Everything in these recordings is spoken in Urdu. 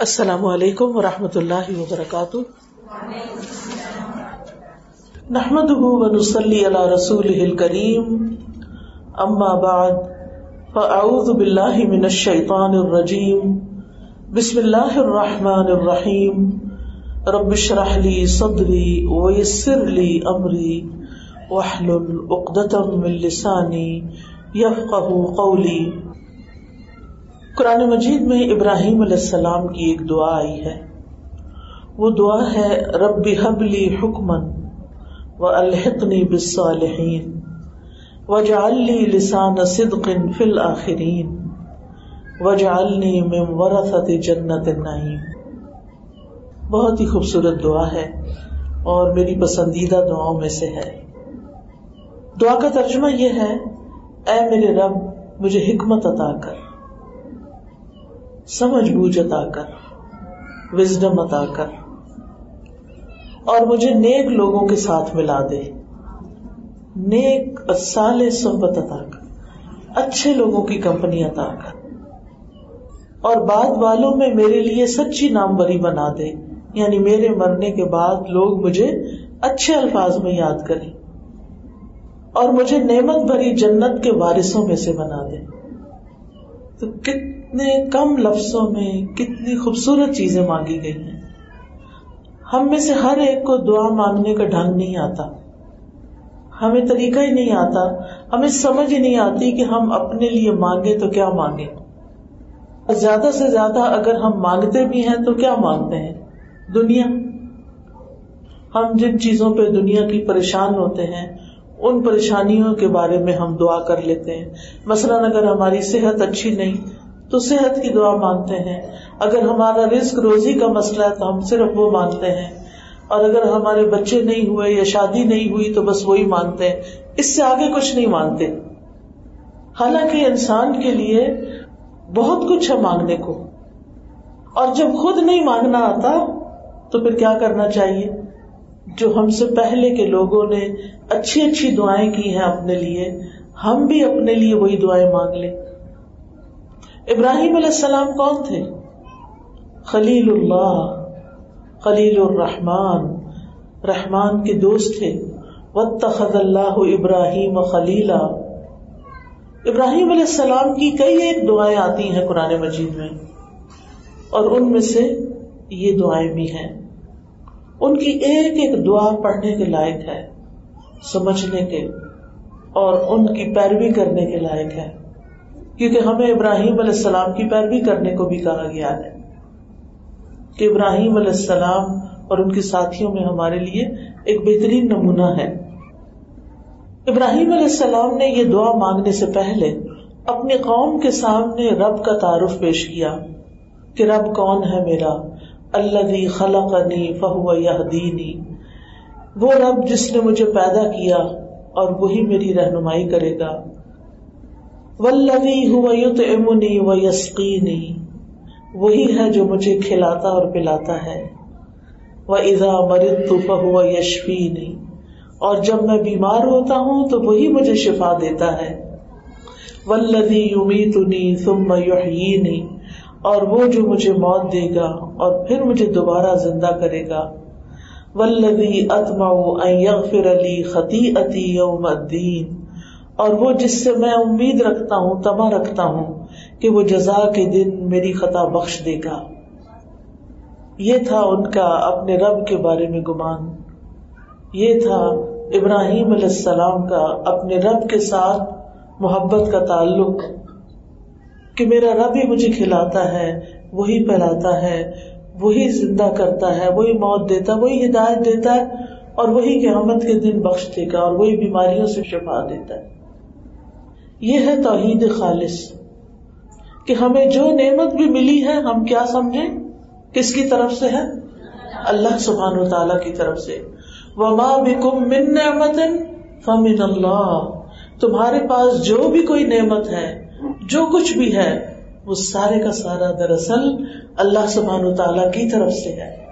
السلام علیکم و رحمۃ اللہ وبرکاتہ۔ نحمد ونسلی علی رسول کریم اما بعد، فاعوذ باللہ من الشیطان الرجیم۔ بسم اللہ الرحمن الرحیم۔ رب اشرح لی صدری ویسر لی امری۔ واحلل عقدۃ من لسانی یفقهوا قولی۔ قرآن مجید میں ابراہیم علیہ السلام کی ایک دعا آئی ہے۔ وہ دعا ہے، رب حبلی حکمن و الحقنی بالصالحین وجعلنی لسان صدق فی الاخرین وجعلنی من ورثت جنت النعیم۔ بہت ہی خوبصورت دعا ہے اور میری پسندیدہ دعاؤں میں سے ہے۔ دعا کا ترجمہ یہ ہے، اے میرے رب، مجھے حکمت عطا کر۔ سمجھ بوجھ عطا کر وزڈم عطا کر۔ اور مجھے نیک لوگوں کے ساتھ ملا دے۔ نیک سال صحبت عطا کر۔ اچھے لوگوں کی کمپنی عطا کر۔ اور بعد والوں میں میرے لیے سچی نام بری بنا دے۔ یعنی میرے مرنے کے بعد لوگ مجھے اچھے الفاظ میں یاد کریں۔ اور مجھے نعمت بھری جنت کے وارثوں میں سے بنا دے۔ تو کتنے کم لفظوں میں کتنی خوبصورت چیزیں مانگی گئی ہیں۔ ہم میں سے ہر ایک کو دعا مانگنے کا ڈھنگ نہیں آتا۔ ہمیں طریقہ ہی نہیں آتا۔ ہمیں سمجھ ہی نہیں آتی کہ ہم اپنے لیے مانگے تو کیا مانگے زیادہ سے زیادہ اگر ہم مانگتے بھی ہیں تو کیا مانگتے ہیں؟ دنیا۔ ہم جن چیزوں پہ دنیا کی پریشان ہوتے ہیں، ان پریشانیوں کے بارے میں ہم دعا کر لیتے ہیں۔ مثلاً اگر ہماری صحت اچھی نہیں تو صحت کی دعا مانگتے ہیں۔ اگر ہمارا رسک روزی کا مسئلہ ہے تو ہم صرف وہ مانگتے ہیں۔ اور اگر ہمارے بچے نہیں ہوئے یا شادی نہیں ہوئی تو بس وہی مانگتے ہیں۔ اس سے آگے کچھ نہیں مانگتے۔ حالانکہ انسان کے لیے بہت کچھ ہے مانگنے کو۔ اور جب خود نہیں مانگنا آتا تو پھر کیا کرنا چاہیے؟ جو ہم سے پہلے کے لوگوں نے اچھی اچھی دعائیں کی ہیں اپنے لیے، ہم بھی اپنے لیے وہی دعائیں مانگ لیں۔ ابراہیم علیہ السلام کون تھے؟ خلیل اللہ خلیل الرحمان رحمان کے دوست تھے۔ وطخذ اللہ ابراہیم خلیلا ابراہیم علیہ السلام کی کئی ایک دعائیں آتی ہیں قرآن مجید میں، اور ان میں سے یہ دعائیں بھی ہیں۔ ان کی ایک ایک دعا پڑھنے کے لائق ہے، سمجھنے کے، اور ان کی پیروی کرنے کے لائق ہے۔ کیونکہ ہمیں ابراہیم علیہ السلام کی پیروی کرنے کو بھی کہا گیا ہے کہ ابراہیم علیہ السلام اور ان کے ساتھیوں میں ہمارے لیے ایک بہترین نمونہ ہے۔ ابراہیم علیہ السلام نے یہ دعا مانگنے سے پہلے اپنی قوم کے سامنے رب کا تعارف پیش کیا کہ رب کون ہے میرا؟ اللہ خلقنی فہو یہدینی۔ وہ رب جس نے مجھے پیدا کیا اور وہی میری رہنمائی کرے گا۔ ولوی ہوا یطعمنی و یسقینی۔ وہی ہے جو مجھے کھلاتا اور پلاتا ہے۔ وہ اذا مرضت فهو یشفینی۔ اور جب میں بیمار ہوتا ہوں تو وہی مجھے شفا دیتا ہے۔ والذی یمیتنی ثم یحیینی۔ اور وہ جو مجھے موت دے گا اور پھر مجھے دوبارہ زندہ کرے گا۔ ولدی اتما یغفر علی خطی اتی یوم الدین۔ اور وہ جس سے میں امید رکھتا ہوں تما رکھتا ہوں کہ وہ جزا کے دن میری خطا بخش دے گا۔ یہ تھا ان کا اپنے رب کے بارے میں گمان۔ یہ تھا ابراہیم علیہ السلام کا اپنے رب کے ساتھ محبت کا تعلق۔ کہ میرا رب ہی مجھے کھلاتا ہے، وہی پہلاتا ہے، وہی زندہ کرتا ہے، وہی موت دیتا ہے، وہی ہدایت دیتا ہے اور وہی قیامت کے دن بخش دے گا اور وہی بیماریوں سے شفا دیتا ہے۔ یہ ہے توحید خالص کہ ہمیں جو نعمت بھی ملی ہے، ہم کیا سمجھیں؟ کس کی طرف سے ہے؟ اللہ سبحان و تعالی کی طرف سے۔ وما بکم من نعمت فمن اللہ تمہارے پاس جو بھی کوئی نعمت ہے، جو کچھ بھی ہے، وہ سارے کا سارا دراصل اللہ سبحان و تعالیٰ کی طرف سے ہے۔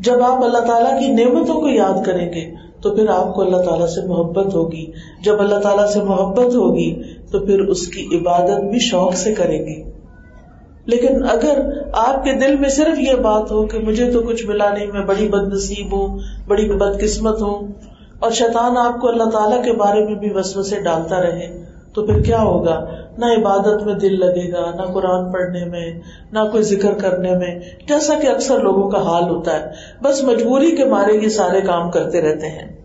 جب آپ اللہ تعالیٰ کی نعمتوں کو یاد کریں گے تو پھر آپ کو اللہ تعالیٰ سے محبت ہوگی۔ جب اللہ تعالیٰ سے محبت ہوگی، تو پھر اس کی عبادت بھی شوق سے کریں گے۔ لیکن اگر آپ کے دل میں صرف یہ بات ہو کہ مجھے تو کچھ ملا نہیں، میں بڑی بد نصیب ہوں، بڑی بد قسمت ہوں، اور شیطان آپ کو اللہ تعالیٰ کے بارے میں بھی وسوسے ڈالتا رہے تو پھر کیا ہوگا؟ نہ عبادت میں دل لگے گا، نہ قرآن پڑھنے میں، نہ کوئی ذکر کرنے میں۔ جیسا کہ اکثر لوگوں کا حال ہوتا ہے، بس مجبوری کے مارے یہ سارے کام کرتے رہتے ہیں۔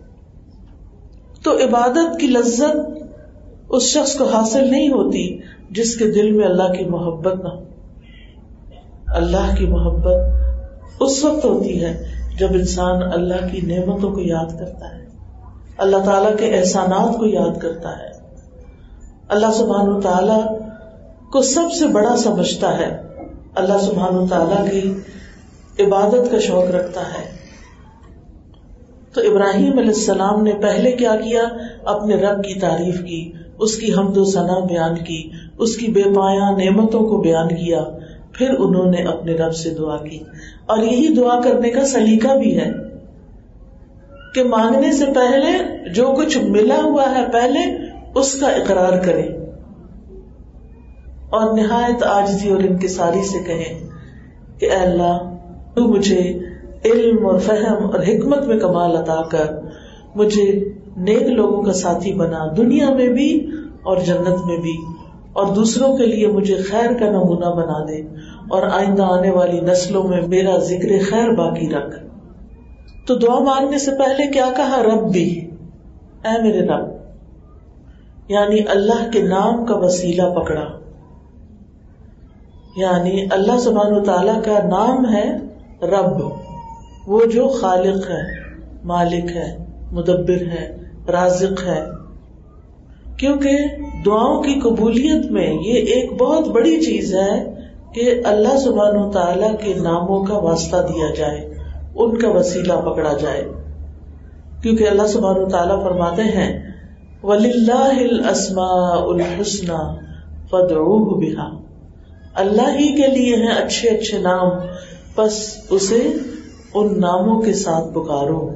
تو عبادت کی لذت اس شخص کو حاصل نہیں ہوتی جس کے دل میں اللہ کی محبت نہ ہو۔ اللہ کی محبت اس وقت ہوتی ہے جب انسان اللہ کی نعمتوں کو یاد کرتا ہے۔ اللہ تعالیٰ کے احسانات کو یاد کرتا ہے۔ اللہ سبحان تعالی کو سب سے بڑا سمجھتا ہے۔ اللہ سبحان تعالیٰ کی عبادت کا شوق رکھتا ہے۔ تو ابراہیم علیہ السلام نے پہلے کیا کیا؟ اپنے رب کی تعریف کی، اس کی حمد و ثنا بیان کی، اس کی بے پایا نعمتوں کو بیان کیا۔ پھر انہوں نے اپنے رب سے دعا کی۔ اور یہی دعا کرنے کا سلیقہ بھی ہے کہ مانگنے سے پہلے جو کچھ ملا ہوا ہے پہلے اس کا اقرار کرے اور نہایت آجزی اور انکساری سے کہیں کہ اے اللہ، تو مجھے علم اور فہم اور حکمت میں کمال عطا کر، مجھے نیک لوگوں کا ساتھی بنا، دنیا میں بھی اور جنت میں بھی، اور دوسروں کے لیے مجھے خیر کا نمونہ بنا دے، اور آئندہ آنے والی نسلوں میں میرا ذکر خیر باقی رکھ۔ تو دعا مانگنے سے پہلے کیا کہا؟ رب بھی اے میرے رب یعنی اللہ کے نام کا وسیلہ پکڑا۔ یعنی اللہ سبحان و تعالی کا نام ہے رب۔ وہ جو خالق ہے، مالک ہے، مدبر ہے، رازق ہے۔ کیونکہ دعاؤں کی قبولیت میں یہ ایک بہت بڑی چیز ہے کہ اللہ سبحان و تعالی کے ناموں کا واسطہ دیا جائے، ان کا وسیلہ پکڑا جائے۔ کیونکہ اللہ سبحان و تعالیٰ فرماتے ہیں ولی اللہ الحسن بها۔ اللہ ہی کے لیے ہیں اچھے اچھے نام بس اسے ان ناموں کے ساتھ پکارو۔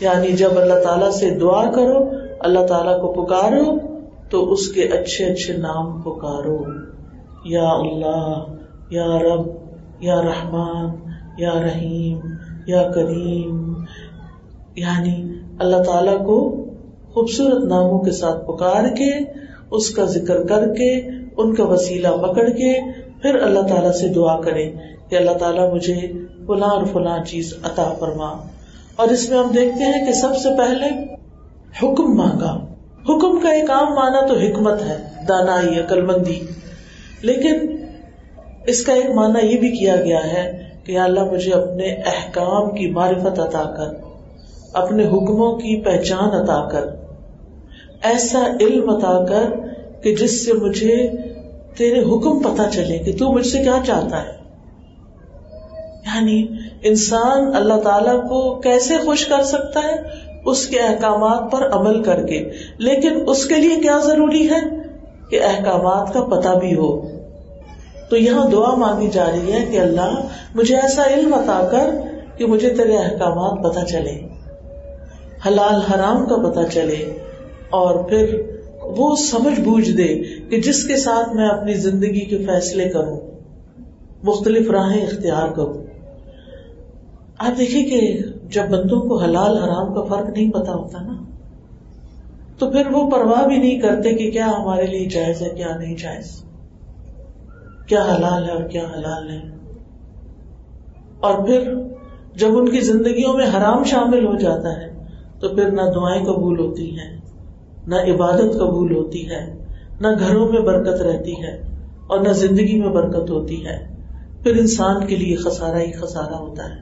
یعنی جب اللہ تعالیٰ سے دعا کرو، اللہ تعالیٰ کو پکارو، تو اس کے اچھے اچھے نام پکارو۔ یا اللہ، یا رب، یا رحمان، یا رحیم، یا کریم۔ یعنی اللہ تعالیٰ کو خوبصورت ناموں کے ساتھ پکار کے، اس کا ذکر کر کے، ان کا وسیلہ پکڑ کے، پھر اللہ تعالیٰ سے دعا کرے کہ اللہ تعالیٰ مجھے فلاں اور فلاں چیز عطا فرما۔ اور اس میں ہم دیکھتے ہیں کہ سب سے پہلے حکم مانگا۔ حکم کا ایک عام مانا تو حکمت ہے، دانائی عقل مندی لیکن اس کا ایک مانا یہ بھی کیا گیا ہے کہ اللہ مجھے اپنے احکام کی معرفت عطا کر، اپنے حکموں کی پہچان عطا کر۔ ایسا علم عطا کر کہ جس سے مجھے تیرے حکم پتا چلے کہ تو مجھ سے کیا چاہتا ہے۔ یعنی انسان اللہ تعالی کو کیسے خوش کر سکتا ہے؟ اس کے احکامات پر عمل کر کے۔ لیکن اس کے لیے کیا ضروری ہے؟ کہ احکامات کا پتا بھی ہو۔ تو یہاں دعا مانگی جا رہی ہے کہ اللہ مجھے ایسا علم عطا کر کہ مجھے تیرے احکامات پتا چلے۔ حلال حرام کا پتا چلے۔ اور پھر وہ سمجھ بوجھ دے کہ جس کے ساتھ میں اپنی زندگی کے فیصلے کروں، مختلف راہیں اختیار کروں۔ آپ دیکھیے کہ جب بندوں کو حلال حرام کا فرق نہیں پتا ہوتا نا، تو پھر وہ پرواہ بھی نہیں کرتے کہ کیا ہمارے لیے جائز ہے، کیا نہیں جائز۔ کیا حلال ہے اور کیا حلال نہیں اور پھر جب ان کی زندگیوں میں حرام شامل ہو جاتا ہے، تو پھر نہ دعائیں قبول ہوتی ہیں نہ عبادت قبول ہوتی ہے، نہ گھروں میں برکت رہتی ہے اور نہ زندگی میں برکت ہوتی ہے۔ پھر انسان کے لیے خسارا ہی خسارا ہوتا ہے۔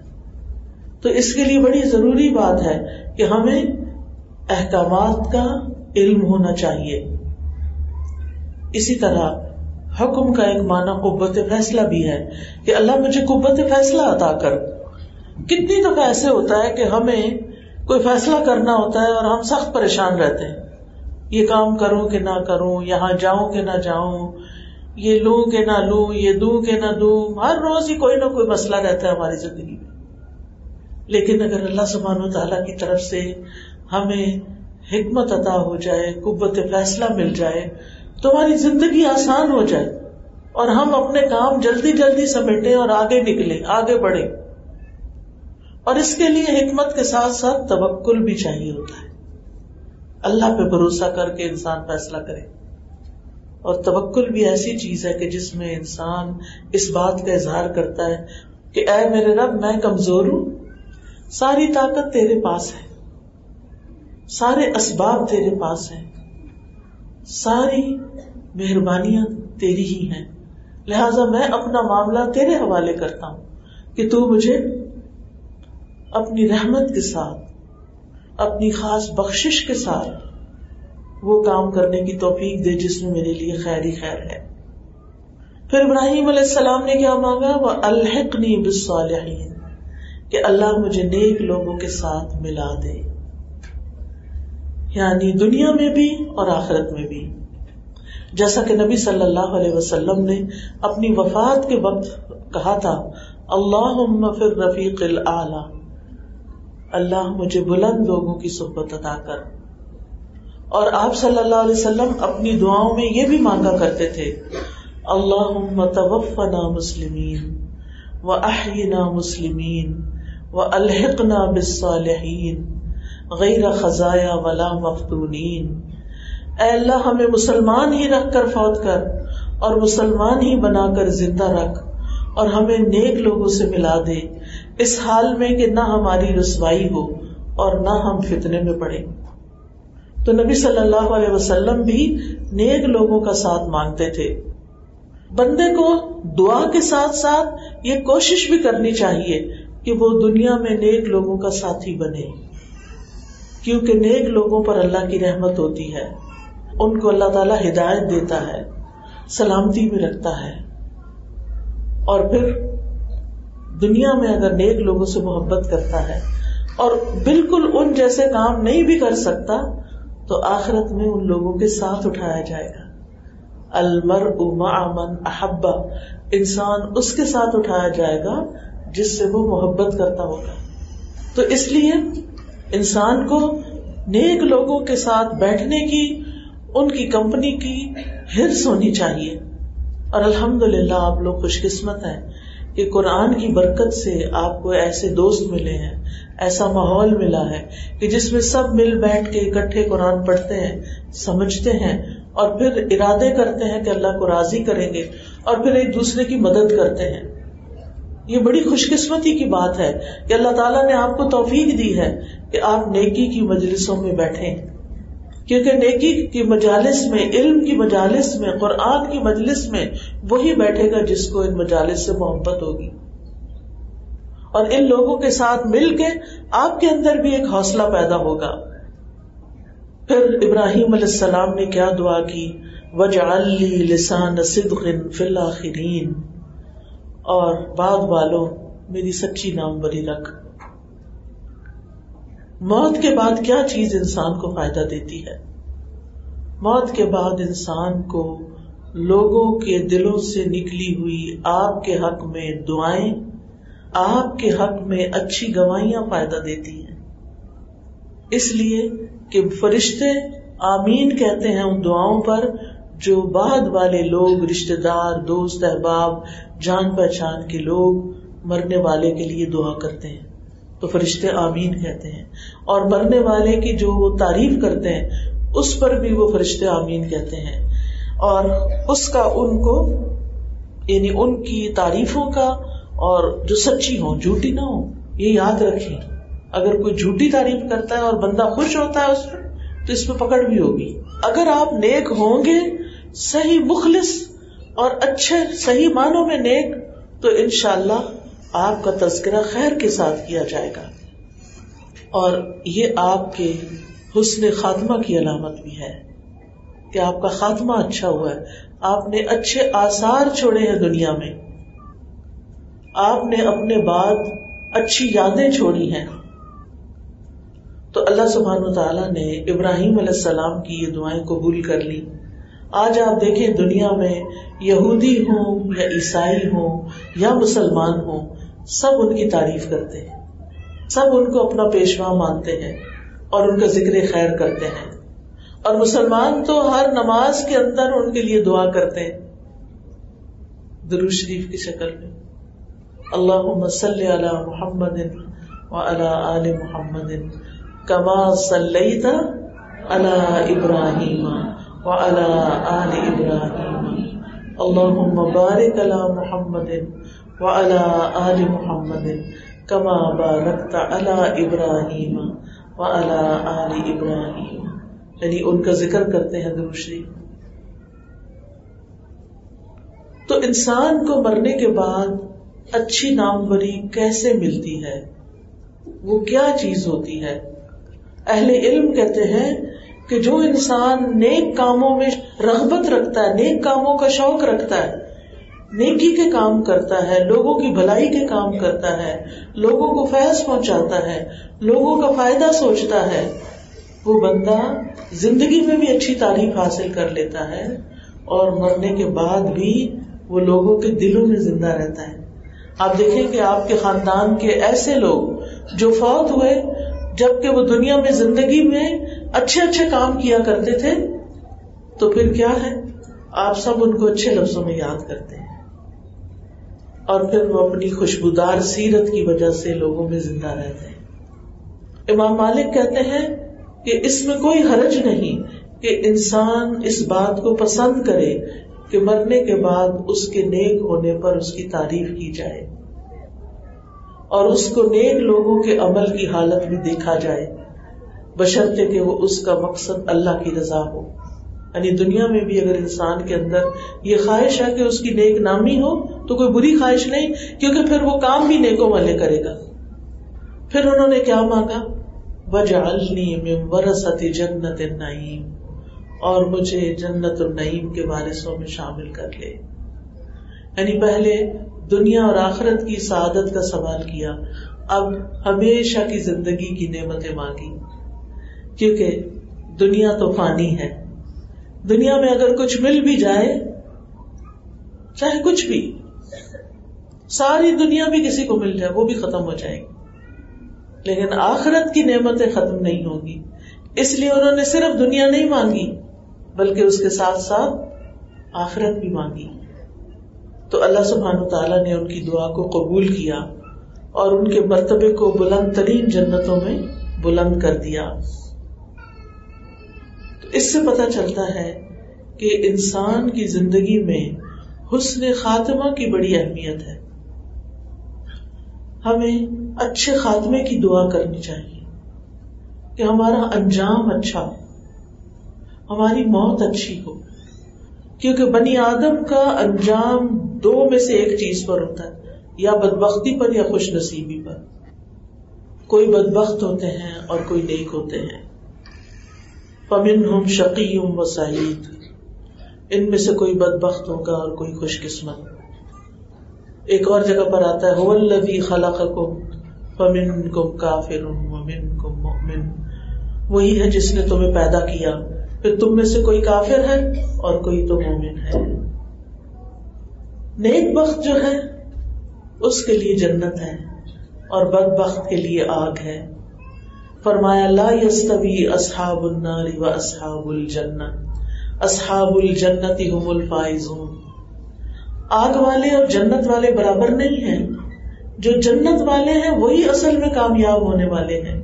تو اس کے لیے بڑی ضروری بات ہے کہ ہمیں احکامات کا علم ہونا چاہیے۔ اسی طرح حکم کا ایک معنی قبت فیصلہ بھی ہے کہ اللہ مجھے قبت فیصلہ عطا کر۔ کتنی دفعہ ایسے ہوتا ہے کہ ہمیں کوئی فیصلہ کرنا ہوتا ہے اور ہم سخت پریشان رہتے ہیں۔ یہ کام کروں کہ نہ کروں، یہاں جاؤں کہ نہ جاؤں، یہ لوں کہ نہ لوں، یہ دوں کہ نہ دوں، ہر روز ہی کوئی نہ کوئی مسئلہ رہتا ہے ہماری زندگی میں۔ لیکن اگر اللہ سبحان و تعالیٰ کی طرف سے ہمیں حکمت عطا ہو جائے قبت فیصلہ مل جائے، تو ہماری زندگی آسان ہو جائے اور ہم اپنے کام جلدی جلدی سمیٹے اور آگے نکلے آگے بڑھے اور اس کے لیے حکمت کے ساتھ ساتھ توکل بھی چاہیے ہوتا ہے۔ اللہ پہ بھروسہ کر کے انسان فیصلہ کرے۔ اور توکل بھی ایسی چیز ہے کہ جس میں انسان اس بات کا اظہار کرتا ہے کہ اے میرے رب، میں کمزور ہوں۔ ساری طاقت تیرے پاس ہے۔ سارے اسباب تیرے پاس ہیں۔ ساری مہربانیاں تیری ہی ہیں۔ لہذا میں اپنا معاملہ تیرے حوالے کرتا ہوں کہ تو مجھے اپنی رحمت کے ساتھ اپنی خاص بخش کے ساتھ وہ کام کرنے کی توفیق دے جس میں میرے لیے خیر ہی خیر ہے۔ پھر ابراہیم علیہ السلام نے کیا مانگا؟ وہ الحقنی بالصالحین، کہ اللہ مجھے نیک لوگوں کے ساتھ ملا دے۔ یعنی دنیا میں بھی اور آخرت میں بھی۔ جیسا کہ نبی صلی اللہ علیہ وسلم نے اپنی وفات کے وقت کہا تھا اللہ فر رفیق اللہ مجھے بلند لوگوں کی صحبت ادا کر۔ اور آپ صلی اللہ علیہ وسلم اپنی دعاؤں میں یہ بھی مانگا کرتے تھے اللہ توفنا مسلمین و احینا مسلمین و الحقنا بالصالحین، غیر خزایا ولا مفتونین۔ اے اللہ، ہمیں مسلمان ہی رکھ کر فوت کر، اور مسلمان ہی بنا کر زندہ رکھ، اور ہمیں نیک لوگوں سے ملا دے۔ اس حال میں کہ نہ ہماری رسوائی ہو اور نہ ہم فتنے میں پڑے۔ تو نبی صلی اللہ علیہ وسلم بھی نیک لوگوں کا ساتھ مانگتے تھے۔ بندے کو دعا کے ساتھ ساتھ یہ کوشش بھی کرنی چاہیے کہ وہ دنیا میں نیک لوگوں کا ساتھی بنے۔ کیونکہ نیک لوگوں پر اللہ کی رحمت ہوتی ہے۔ ان کو اللہ تعالی ہدایت دیتا ہے، سلامتی میں رکھتا ہے۔ اور پھر دنیا میں اگر نیک لوگوں سے محبت کرتا ہے اور بالکل ان جیسے کام نہیں بھی کر سکتا، تو آخرت میں ان لوگوں کے ساتھ اٹھایا جائے گا۔ المر اما امن احبا انسان اس کے ساتھ اٹھایا جائے گا جس سے وہ محبت کرتا ہوگا۔ تو اس لیے انسان کو نیک لوگوں کے ساتھ بیٹھنے کی، ان کی کمپنی کی ہرس ہونی چاہیے۔ اور الحمد للہ آپ لوگ خوش قسمت ہیں۔ کہ قرآن کی برکت سے آپ کو ایسے دوست ملے ہیں، ایسا ماحول ملا ہے کہ جس میں سب مل بیٹھ کے اکٹھے قرآن پڑھتے ہیں، سمجھتے ہیں اور پھر ارادے کرتے ہیں کہ اللہ کو راضی کریں گے اور پھر ایک دوسرے کی مدد کرتے ہیں۔ یہ بڑی خوش قسمتی کی بات ہے کہ اللہ تعالیٰ نے آپ کو توفیق دی ہے کہ آپ نیکی کی مجلسوں میں بیٹھے کیونکہ نیکی کی مجالس میں، علم کی مجالس میں، قرآن کی مجلس میں وہی بیٹھے گا جس کو ان مجالس سے محبت ہوگی۔ اور ان لوگوں کے ساتھ مل کے آپ کے اندر بھی ایک حوصلہ پیدا ہوگا۔ پھر ابراہیم علیہ السلام نے کیا دعا کی؟ وجہ لسان صدق فی الاخرین اور بعد والوں، میری سچی نام بری رکھ۔ موت کے بعد کیا چیز انسان کو فائدہ دیتی ہے؟ موت کے بعد انسان کو لوگوں کے دلوں سے نکلی ہوئی آپ کے حق میں دعائیں، آپ کے حق میں اچھی گواہیاں فائدہ دیتی ہیں۔ اس لیے کہ فرشتے آمین کہتے ہیں ان دعاؤں پر جو بعد والے لوگ رشتے دار، دوست، احباب، جان پہچان کے لوگ مرنے والے کے لیے دعا کرتے ہیں۔ تو فرشتے آمین کہتے ہیں۔ اور مرنے والے کی جو وہ تعریف کرتے ہیں، اس پر بھی وہ فرشتے آمین کہتے ہیں۔ اور اس کا ان کو یعنی ان کی تعریفوں کا اور جو سچی ہو جھوٹی نہ ہو یہ یاد رکھے اگر کوئی جھوٹی تعریف کرتا ہے اور بندہ خوش ہوتا ہے اس میں تو اس پہ پکڑ بھی ہوگی۔ اگر آپ نیک ہوں گے، صحیح مخلص اور اچھے، صحیح معنوں میں نیک، تو ان شاء اللہ آپ کا تذکرہ خیر کے ساتھ کیا جائے گا۔ اور یہ آپ کے حسن خاتمہ کی علامت بھی ہے کہ آپ کا خاتمہ اچھا ہوا ہے۔ آپ نے اچھے آسار چھوڑے ہیں دنیا میں۔ آپ نے اپنے بعد اچھی یادیں چھوڑی ہیں۔ تو اللہ سبحان تعالیٰ نے ابراہیم علیہ السلام کی یہ دعائیں قبول کر لی۔ آج آپ دیکھیں دنیا میں یہودی ہوں یا عیسائی ہوں یا مسلمان ہوں سب ان کی تعریف کرتے ہیں۔ سب ان کو اپنا پیشوا مانتے ہیں اور ان کا ذکر خیر کرتے ہیں۔ اور مسلمان تو ہر نماز کے اندر ان کے لیے دعا کرتے ہیں۔ درو شریف کی شکل میں۔ اللہ مسل علی محمد و آل محمد کما صلیت علی ابراہیم و آل ابراہیم۔ اللهم بارك على محمد وعلى آل محمد كما باركت على ابراہیم وعلى آل ابراہیم یعنی ان کا ذکر کرتے ہیں دروشری تو انسان کو مرنے کے بعد اچھی ناموری کیسے ملتی ہے؟ وہ کیا چیز ہوتی ہے؟ اہل علم کہتے ہیں کہ جو انسان نیک کاموں میں رغبت رکھتا ہے، نیک کاموں کا شوق رکھتا ہے نیکی کے کام کرتا ہے، لوگوں کی بھلائی کے کام کرتا ہے، لوگوں کو فیض پہنچاتا ہے، لوگوں کا فائدہ سوچتا ہے۔ وہ بندہ زندگی میں بھی اچھی تعریف حاصل کر لیتا ہے اور مرنے کے بعد بھی وہ لوگوں کے دلوں میں زندہ رہتا ہے۔ آپ دیکھیں کہ آپ کے خاندان کے ایسے لوگ جو فوت ہوئے جبکہ وہ دنیا میں زندگی میں اچھے اچھے کام کیا کرتے تھے، تو پھر کیا ہے؟ آپ سب ان کو اچھے لفظوں میں یاد کرتے ہیں۔ اور پھر وہ اپنی خوشبودار سیرت کی وجہ سے لوگوں میں زندہ رہتے ہیں۔ امام مالک کہتے ہیں کہ اس میں کوئی حرج نہیں کہ انسان اس بات کو پسند کرے کہ مرنے کے بعد اس کے نیک ہونے پر اس کی تعریف کی جائے اور اس کو نیک لوگوں کے عمل کی حالت میں دیکھا جائے، بشرطے کہ وہ اس کا مقصد اللہ کی رضا ہو۔ یعنی دنیا میں بھی اگر انسان کے اندر یہ خواہش ہے کہ اس کی نیک نامی ہو تو کوئی بری خواہش نہیں، کیونکہ پھر وہ کام بھی نیکوں والے کرے گا۔ پھر انہوں نے کیا مانگا؟ ورثت جنت النعیم اور مجھے جنت النعیم کے وارثوں میں شامل کر لے۔ یعنی پہلے دنیا اور آخرت کی سعادت کا سوال کیا۔ اب ہمیشہ کی زندگی کی نعمتیں مانگی۔ کیونکہ دنیا تو فانی ہے۔ دنیا میں اگر کچھ مل بھی جائے، چاہے کچھ بھی، ساری دنیا بھی کسی کو مل جائے، وہ بھی ختم ہو جائے گی۔ لیکن آخرت کی نعمتیں ختم نہیں ہوگی۔ اس لیے انہوں نے صرف دنیا نہیں مانگی، بلکہ اس کے ساتھ ساتھ آخرت بھی مانگی۔ تو اللہ سبحان تعالیٰ نے ان کی دعا کو قبول کیا اور ان کے مرتبے کو بلند ترین جنتوں میں بلند کر دیا۔ اس سے پتا چلتا ہے کہ انسان کی زندگی میں حسن خاتمہ کی بڑی اہمیت ہے۔ ہمیں اچھے خاتمے کی دعا کرنی چاہیے کہ ہمارا انجام اچھا ہو، ہماری موت اچھی ہو، کیونکہ بنی آدم کا انجام دو میں سے ایک چیز پر ہوتا ہے، یا بدبختی پر یا خوش نصیبی پر۔ کوئی بدبخت ہوتے ہیں اور کوئی نیک ہوتے ہیں۔ پمن ہوں شقی ہوں و سعید۔ ان میں سے کوئی بد بخت ہوگا اور کوئی خوش قسمت۔ ایک اور جگہ پر آتا ہے ہو خلا کم پمن کم کافر مومن وہی ہے جس نے تمہیں پیدا کیا۔ پھر تم میں سے کوئی کافر ہے اور کوئی تو مومن ہے۔ نیک بخت جو ہے، اس کے لیے جنت ہے اور بد بخت کے لیے آگ ہے۔ فرمایا، لا یستوی اصحاب النار و اصحاب الجنہ. اصحاب الجنت هم الفائزون. آگ والے اور جنت والے برابر نہیں ہیں. جو جنت والے ہیں، وہی اصل میں کامیاب ہونے والے ہیں.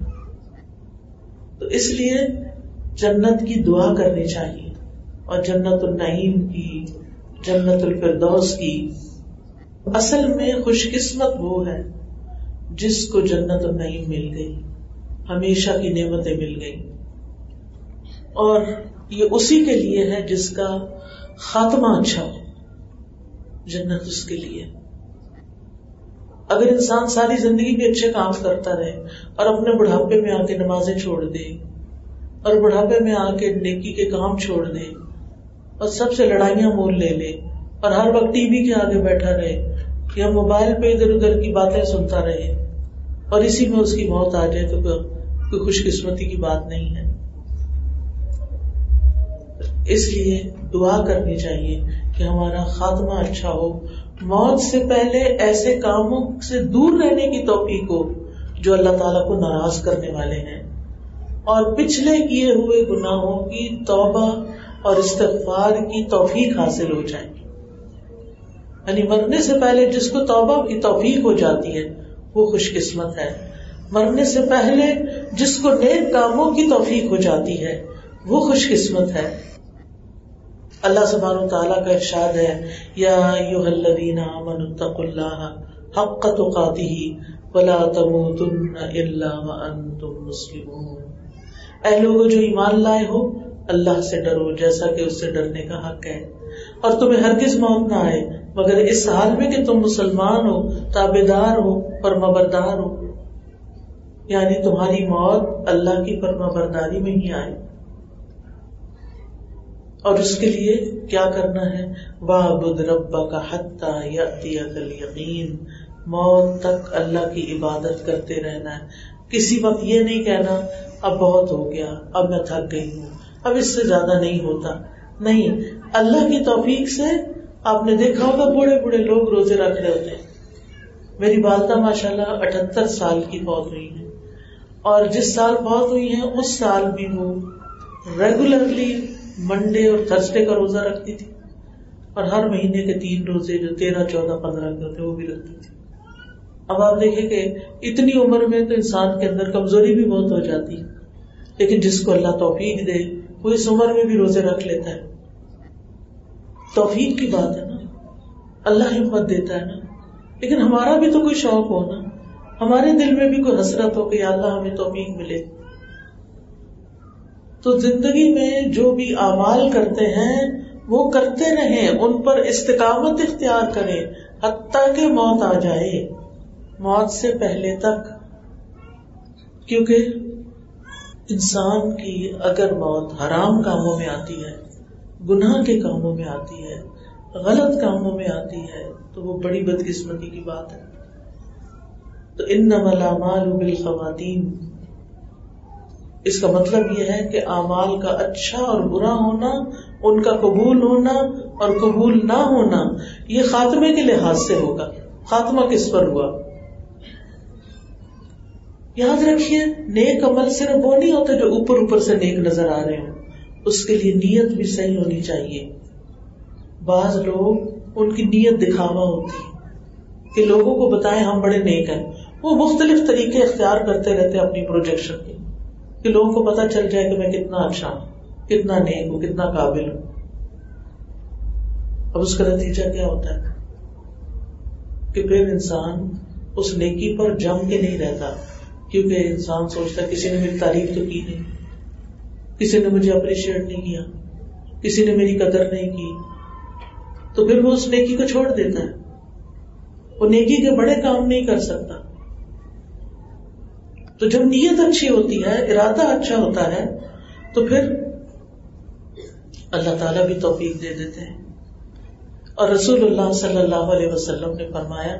تو اس لیے جنت کی دعا کرنی چاہیے اور جنت النعیم کی، جنت الفردوس کی. اصل میں خوش قسمت وہ ہے جس کو جنت النعیم مل گئی. ہمیشہ کی نعمتیں مل گئی اور یہ اسی کے لیے ہے جس کا خاتمہ اچھا ہو، جنت اس کے لیے۔ اگر انسان ساری زندگی میں اچھے کام کرتا رہے اور اپنے بڑھاپے میں آ کے نمازیں چھوڑ دے اور بڑھاپے میں آ کے نیکی کے کام چھوڑ دے اور سب سے لڑائیاں مول لے لے اور ہر وقت ٹی وی کے آگے بیٹھا رہے یا موبائل پہ ادھر ادھر کی باتیں سنتا رہے اور اسی میں اس کی موت آ جائے تو کوئی خوش قسمتی کی بات نہیں ہے۔ اس لیے دعا کرنی چاہیے کہ ہمارا خاتمہ اچھا ہو۔ موت سے پہلے ایسے کاموں سے دور رہنے کی توفیق ہو جو اللہ تعالیٰ کو ناراض کرنے والے ہیں۔ اور پچھلے کیے ہوئے گناہوں کی توبہ اور استغفار کی توفیق حاصل ہو جائے۔ یعنی مرنے سے پہلے جس کو توبہ کی توفیق ہو جاتی ہے، وہ خوش قسمت ہے۔ مرنے سے پہلے جس کو نیک کاموں کی توفیق ہو جاتی ہے، وہ خوش قسمت ہے۔ اللہ سبحانہ تعالیٰ کا ارشاد ہے، یا الذین آمنوا اتقوا اللہ حق تقاته ولا تموتن الا وانتم مسلمون۔ اے لوگوں جو ایمان لائے ہو، اللہ سے ڈرو، جیسا کہ اس سے ڈرنے کا حق ہے۔ اور تمہیں ہرگز موت نہ آئے، مگر اس حال میں کہ تم مسلمان ہو تابے دار ہو، فرما بردار ہو۔ یعنی تمہاری موت اللہ کی فرما برداری میں ہی آئے۔ اور اس کے لیے کیا کرنا ہے؟ بد ربا کا حتہ یا یقین موت تک اللہ کی عبادت کرتے رہنا ہے۔ کسی وقت یہ نہیں کہنا، اب بہت ہو گیا، اب میں تھک گئی ہوں، اب اس سے زیادہ نہیں ہوتا۔ نہیں، اللہ کی توفیق سے آپ نے دیکھا ہوگا بوڑھے بوڑھے لوگ روزے رکھ رہے ہوتے ہیں۔ میری والدہ ماشاء اللہ اٹھہتر سال کی فوت ہوئی ہے اور جس سال فوت ہوئی ہے، اس سال بھی وہ ریگولرلی منڈے اور تھرسڈے کا روزہ رکھتی تھی۔ اور ہر مہینے کے تین روزے جو تیرہ، چودہ، پندرہ کے ہوتے وہ بھی رکھتی تھی۔ اب آپ دیکھیں کہ اتنی عمر میں تو انسان کے اندر کمزوری بھی بہت ہو جاتی ہے۔ لیکن جس کو اللہ توفیق دے، وہ اس عمر میں بھی روزے رکھ لیتا ہے۔ توفیق کی بات ہے نا۔ اللہ ہمت دیتا ہے نا۔ لیکن ہمارا بھی تو کوئی شوق ہو نا۔ ہمارے دل میں بھی کوئی حسرت ہو کہ اللہ ہمیں توفیق ملے۔ تو زندگی میں جو بھی اعمال کرتے ہیں، وہ کرتے رہیں، ان پر استقامت اختیار کریں، حتیٰ کہ موت آ جائے۔ موت سے پہلے تک۔ کیونکہ انسان کی اگر موت حرام کاموں میں آتی ہے، گناہ کے کاموں میں آتی ہے، غلط کاموں میں آتی ہے، تو وہ بڑی بدقسمتی کی بات ہے۔ تو ان نمال بالخواتین۔ اس کا مطلب یہ ہے کہ اعمال کا اچھا اور برا ہونا، ان کا قبول ہونا اور قبول نہ ہونا، یہ خاتمے کے لحاظ سے ہوگا۔ خاتمہ کس پر ہوا؟ یاد رکھیے، نیک عمل صرف وہ نہیں ہوتا جو اوپر اوپر سے نیک نظر آ رہے ہوں۔ اس کے لیے نیت بھی صحیح ہونی چاہیے۔ بعض لوگ ان کی نیت دکھاوا ہوتی کہ لوگوں کو بتائیں ہم بڑے نیک ہیں۔ وہ مختلف طریقے اختیار کرتے رہتے اپنی پروجیکشن کے۔ کہ لوگوں کو پتا چل جائے کہ میں کتنا اچھا ہوں، کتنا نیک ہوں، کتنا قابل ہوں۔ اب اس کا نتیجہ کیا ہوتا ہے؟ کہ پھر انسان اس نیکی پر جم کے نہیں رہتا، کیونکہ انسان سوچتا کسی نے میری تعریف تو کی نہیں، کسی نے مجھے اپریشیٹ نہیں کیا، کسی نے میری قدر نہیں کی۔ تو پھر وہ اس نیکی کو چھوڑ دیتا ہے۔ وہ نیکی کے بڑے کام نہیں کر سکتا۔ تو جب نیت اچھی ہوتی ہے، ارادہ اچھا ہوتا ہے، تو پھر اللہ تعالیٰ بھی توفیق دے دیتے ہیں۔ اور رسول اللہ صلی اللہ علیہ وسلم نے فرمایا،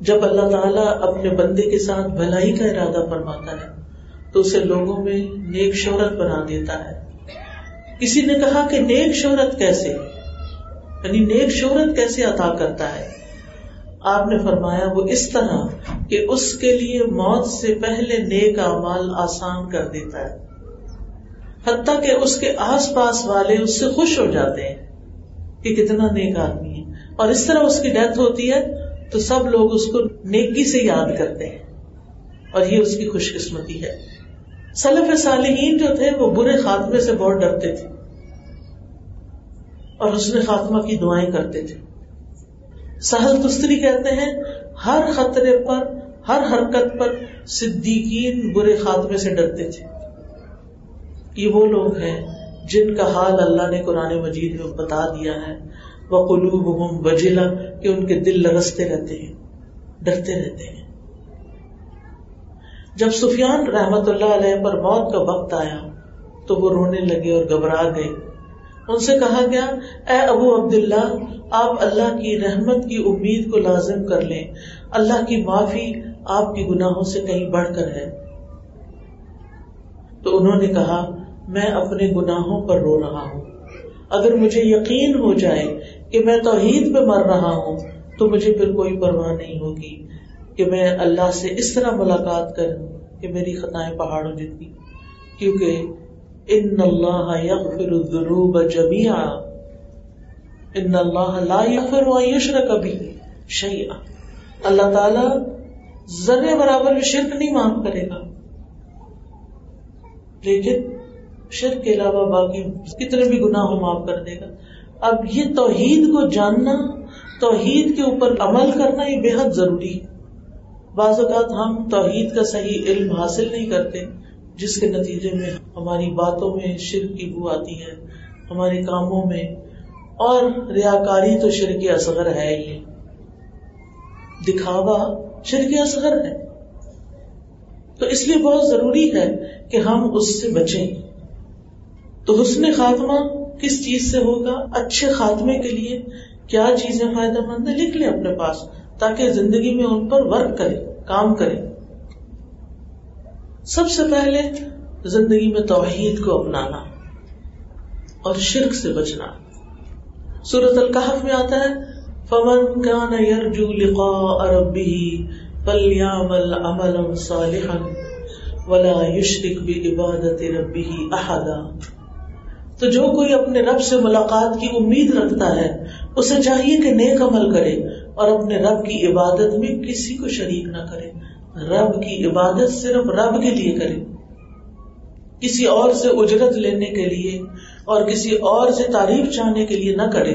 جب اللہ تعالیٰ اپنے بندے کے ساتھ بھلائی کا ارادہ فرماتا ہے، تو اسے لوگوں میں نیک شہرت بنا دیتا ہے۔ کسی نے کہا کہ نیک شہرت کیسے؟ یعنی نیک شہرت کیسے عطا کرتا ہے؟ آپ نے فرمایا، وہ اس طرح کہ اس کے لیے موت سے پہلے نیک امال آسان کر دیتا ہے۔ حتیٰ کہ اس کے آس پاس والے اس سے خوش ہو جاتے ہیں کہ کتنا نیک آدمی ہے۔ اور اس طرح اس کی ڈیتھ ہوتی ہے تو سب لوگ اس کو نیکی سے یاد کرتے ہیں۔ اور یہ اس کی خوش قسمتی ہے۔ سلف صالحین جو تھے، وہ برے خاتمے سے بہت ڈرتے تھے۔ اور اس نے خاتمہ کی دعائیں کرتے تھے۔ سہل تستری کہتے ہیں، ہر خطرے پر، ہر حرکت پر صدیقین برے خاتمے سے ڈرتے تھے۔ یہ وہ لوگ ہیں جن کا حال اللہ نے قرآن مجید میں بتا دیا ہے۔ وہ قلوب ہوں وجیلا کہ ان کے دل لرستے رہتے ہیں، ڈرتے رہتے ہیں۔ جب سفیان رحمت اللہ علیہ پر موت کا وقت آیا، تو وہ رونے لگے اور گھبرا گئے۔ ان سے کہا گیا، اے ابو عبد اللہ آپ اللہ کی رحمت کی امید کو لازم کر لیں۔ اللہ کی معافی آپ کی گناہوں سے کہیں بڑھ کر ہے۔ تو انہوں نے کہا، میں اپنے گناہوں پر رو رہا ہوں۔ اگر مجھے یقین ہو جائے کہ میں توحید پہ مر رہا ہوں، تو مجھے پھر کوئی پرواہ نہیں ہوگی کہ میں اللہ سے اس طرح ملاقات کروں کہ میری خطائیں پہاڑوں جتنی۔ کیونکہ ان اللہ یغفر الذنوب جميعا. ان اللہ لا یغفر و یشرک بھی شیئا اللہ تعالی ذرے برابر شرک نہیں معاف کرے گا. لیکن شرک کے علاوہ باقی کتنے بھی گناہ معاف کر دے گا. اب یہ توحید کو جاننا، توحید کے اوپر عمل کرنا یہ بے حد ضروری ہے. بعض اوقات ہم توحید کا صحیح علم حاصل نہیں کرتے جس کے نتیجے میں ہماری باتوں میں شرک کی بو آتی ہے، ہمارے کاموں میں، اور ریاکاری تو شرک اصغر ہے ہی۔ دکھاوا شرک اصغر ہے۔ تو اس لیے بہت ضروری ہے کہ ہم اس سے بچیں۔ تو حسن خاتمہ کس چیز سے ہوگا؟ اچھے خاتمے کے لیے کیا چیزیں فائدہ مند ہے لکھ لیں اپنے پاس تاکہ زندگی میں ان پر ورک کرے کام کرے سب سے پہلے زندگی میں توحید کو اپنانا اور شرک سے بچنا۔ سورت القحف میں آتا ہے، فمن کان یرجو لقاء ربه فلیعمل عملا صالحا ولا یشرک بعبادت ربه احدا تو جو کوئی اپنے رب سے ملاقات کی امید رکھتا ہے، اسے چاہیے کہ نیک عمل کرے اور اپنے رب کی عبادت میں کسی کو شریک نہ کرے۔ رب کی عبادت صرف رب کے لیے کرے۔ کسی اور سے اجرت لینے کے لیے اور کسی اور سے تعریف چاہنے کے لیے نہ کرے۔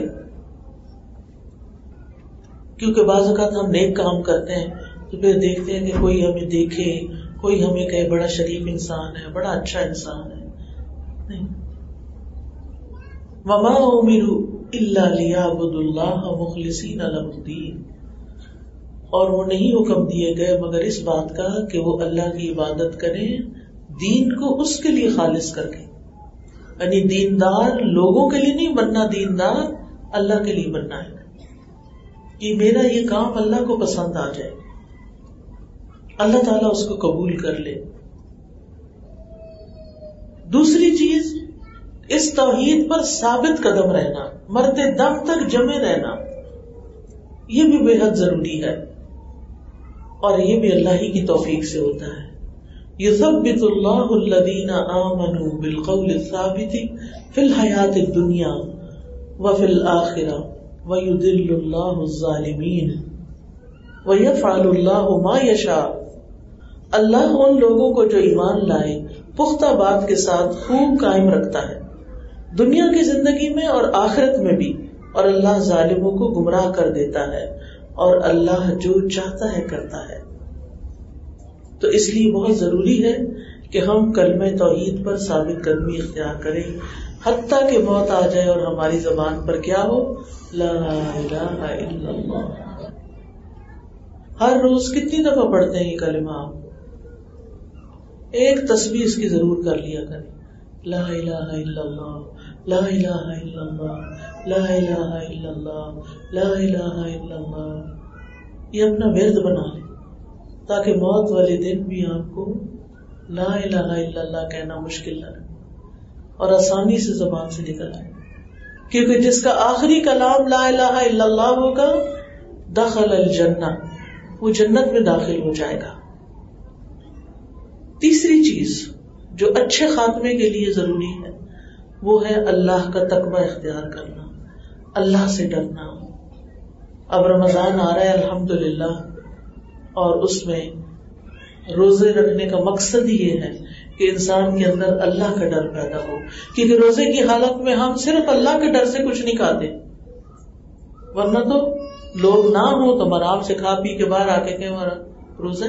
کیونکہ بعض اوقات ہم نیک کام کرتے ہیں تو پھر دیکھتے ہیں کہ کوئی ہمیں دیکھے، کوئی ہمیں کہے بڑا شریف انسان ہے، بڑا اچھا انسان ہے۔ نہیں۔ مما میرو اللہ لیا بد اللہ مخلصین الدین اور وہ نہیں حکم دیے گئے مگر اس بات کا کہ وہ اللہ کی عبادت کریں، دین کو اس کے لیے خالص کر کے۔ یعنی دیندار لوگوں کے لیے نہیں بننا دیندار اللہ کے لیے بننا ہے۔ کہ میرا یہ کام اللہ کو پسند آ جائے۔ اللہ تعالیٰ اس کو قبول کر لے۔ دوسری چیز، اس توحید پر ثابت قدم رہنا، مرتے دم تک جمے رہنا، یہ بھی بے حد ضروری ہے۔ اور یہ بھی اللہ ہی کی توفیق سے ہوتا ہے۔ یثبت اللہ الذین آمنوا بالقول الثابت فی الحیات الدنیا وفی الآخرہ ویدل اللہ الظالمین ویفعل اللہ ما یشاء۔ اللہ ان لوگوں کو جو ایمان لائے، پختہ بات کے ساتھ خوب قائم رکھتا ہے۔ دنیا کی زندگی میں اور آخرت میں بھی، اور اللہ ظالموں کو گمراہ کر دیتا ہے۔ اور اللہ جو چاہتا ہے کرتا ہے۔ تو اس لیے بہت ضروری ہے کہ ہم کلم توحید پر ثابت قدمی اختیار کریں، حتیٰ کہ موت آ جائے اور ہماری زبان پر کیا ہو؟ لا الہ الا اللہ۔ ہر روز کتنی دفعہ پڑھتے ہیں یہ کلمہ آپ؟ ایک تصویر اس کی ضرور کر لیا کریں۔ لا الہ الا اللہ، لا الہ الا اللہ۔ لا الہ الا اللہ، لا الہ الا اللہ. یہ اپنا ورد بنا لیں تاکہ موت والے دن بھی آپ کو لا الہ الا اللہ کہنا مشکل نہ اور آسانی سے زبان سے نکل آئے. کیونکہ جس کا آخری کلام لا الہ الا اللہ ہوگا، دخل الجنہ. وہ جنت میں داخل ہو جائے گا. تیسری چیز جو اچھے خاتمے کے لیے ضروری ہے، وہ ہے اللہ کا تقبہ اختیار کرنا. اللہ سے ڈرنا۔ اب رمضان آ رہا ہے الحمد للہ اور اس میں روزے رکھنے کا مقصد ہی یہ ہے کہ انسان کے اندر اللہ کا ڈر پیدا ہو۔ کیونکہ روزے کی حالت میں ہم صرف اللہ کے ڈر سے کچھ نہیں کھاتے۔ ورنہ تو لوگ نہ ہو تو آرام سے کھا پی کے باہر آ کے کہ روزے۔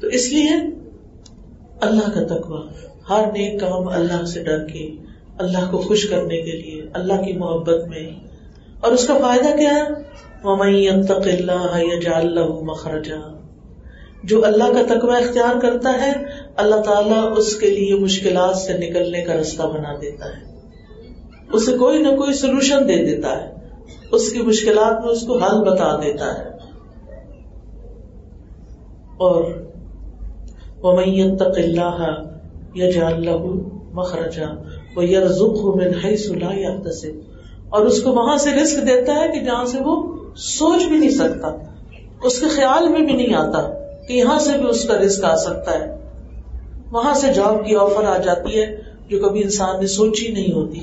تو اس لیے اللہ کا تقوی، ہر نیک کام اللہ سے ڈر کے۔ اللہ کو خوش کرنے کے لیے، اللہ کی محبت میں۔ اور اس کا فائدہ کیا ہے؟ مخرجا۔ جو اللہ کا تقوی اختیار کرتا ہے، اللہ تعالیٰ اس کے لیے مشکلات سے نکلنے کا رستہ بنا دیتا ہے۔ اسے کوئی نہ کوئی سولوشن دے دیتا ہے۔ اس کی مشکلات میں اس کو حل بتا دیتا ہے۔ اور تق اللہ یا جان لہو مخرجا۔ وہ یرزق من حیث لا يحتسب اور اس کو وہاں سے رسک دیتا ہے کہ جہاں سے وہ سوچ بھی نہیں سکتا۔ اس کے خیال میں بھی نہیں آتا کہ یہاں سے بھی اس کا رسک آ سکتا ہے۔ وہاں سے جاب کی آفر آ جاتی ہے جو کبھی انسان نے سوچی نہیں ہوتی۔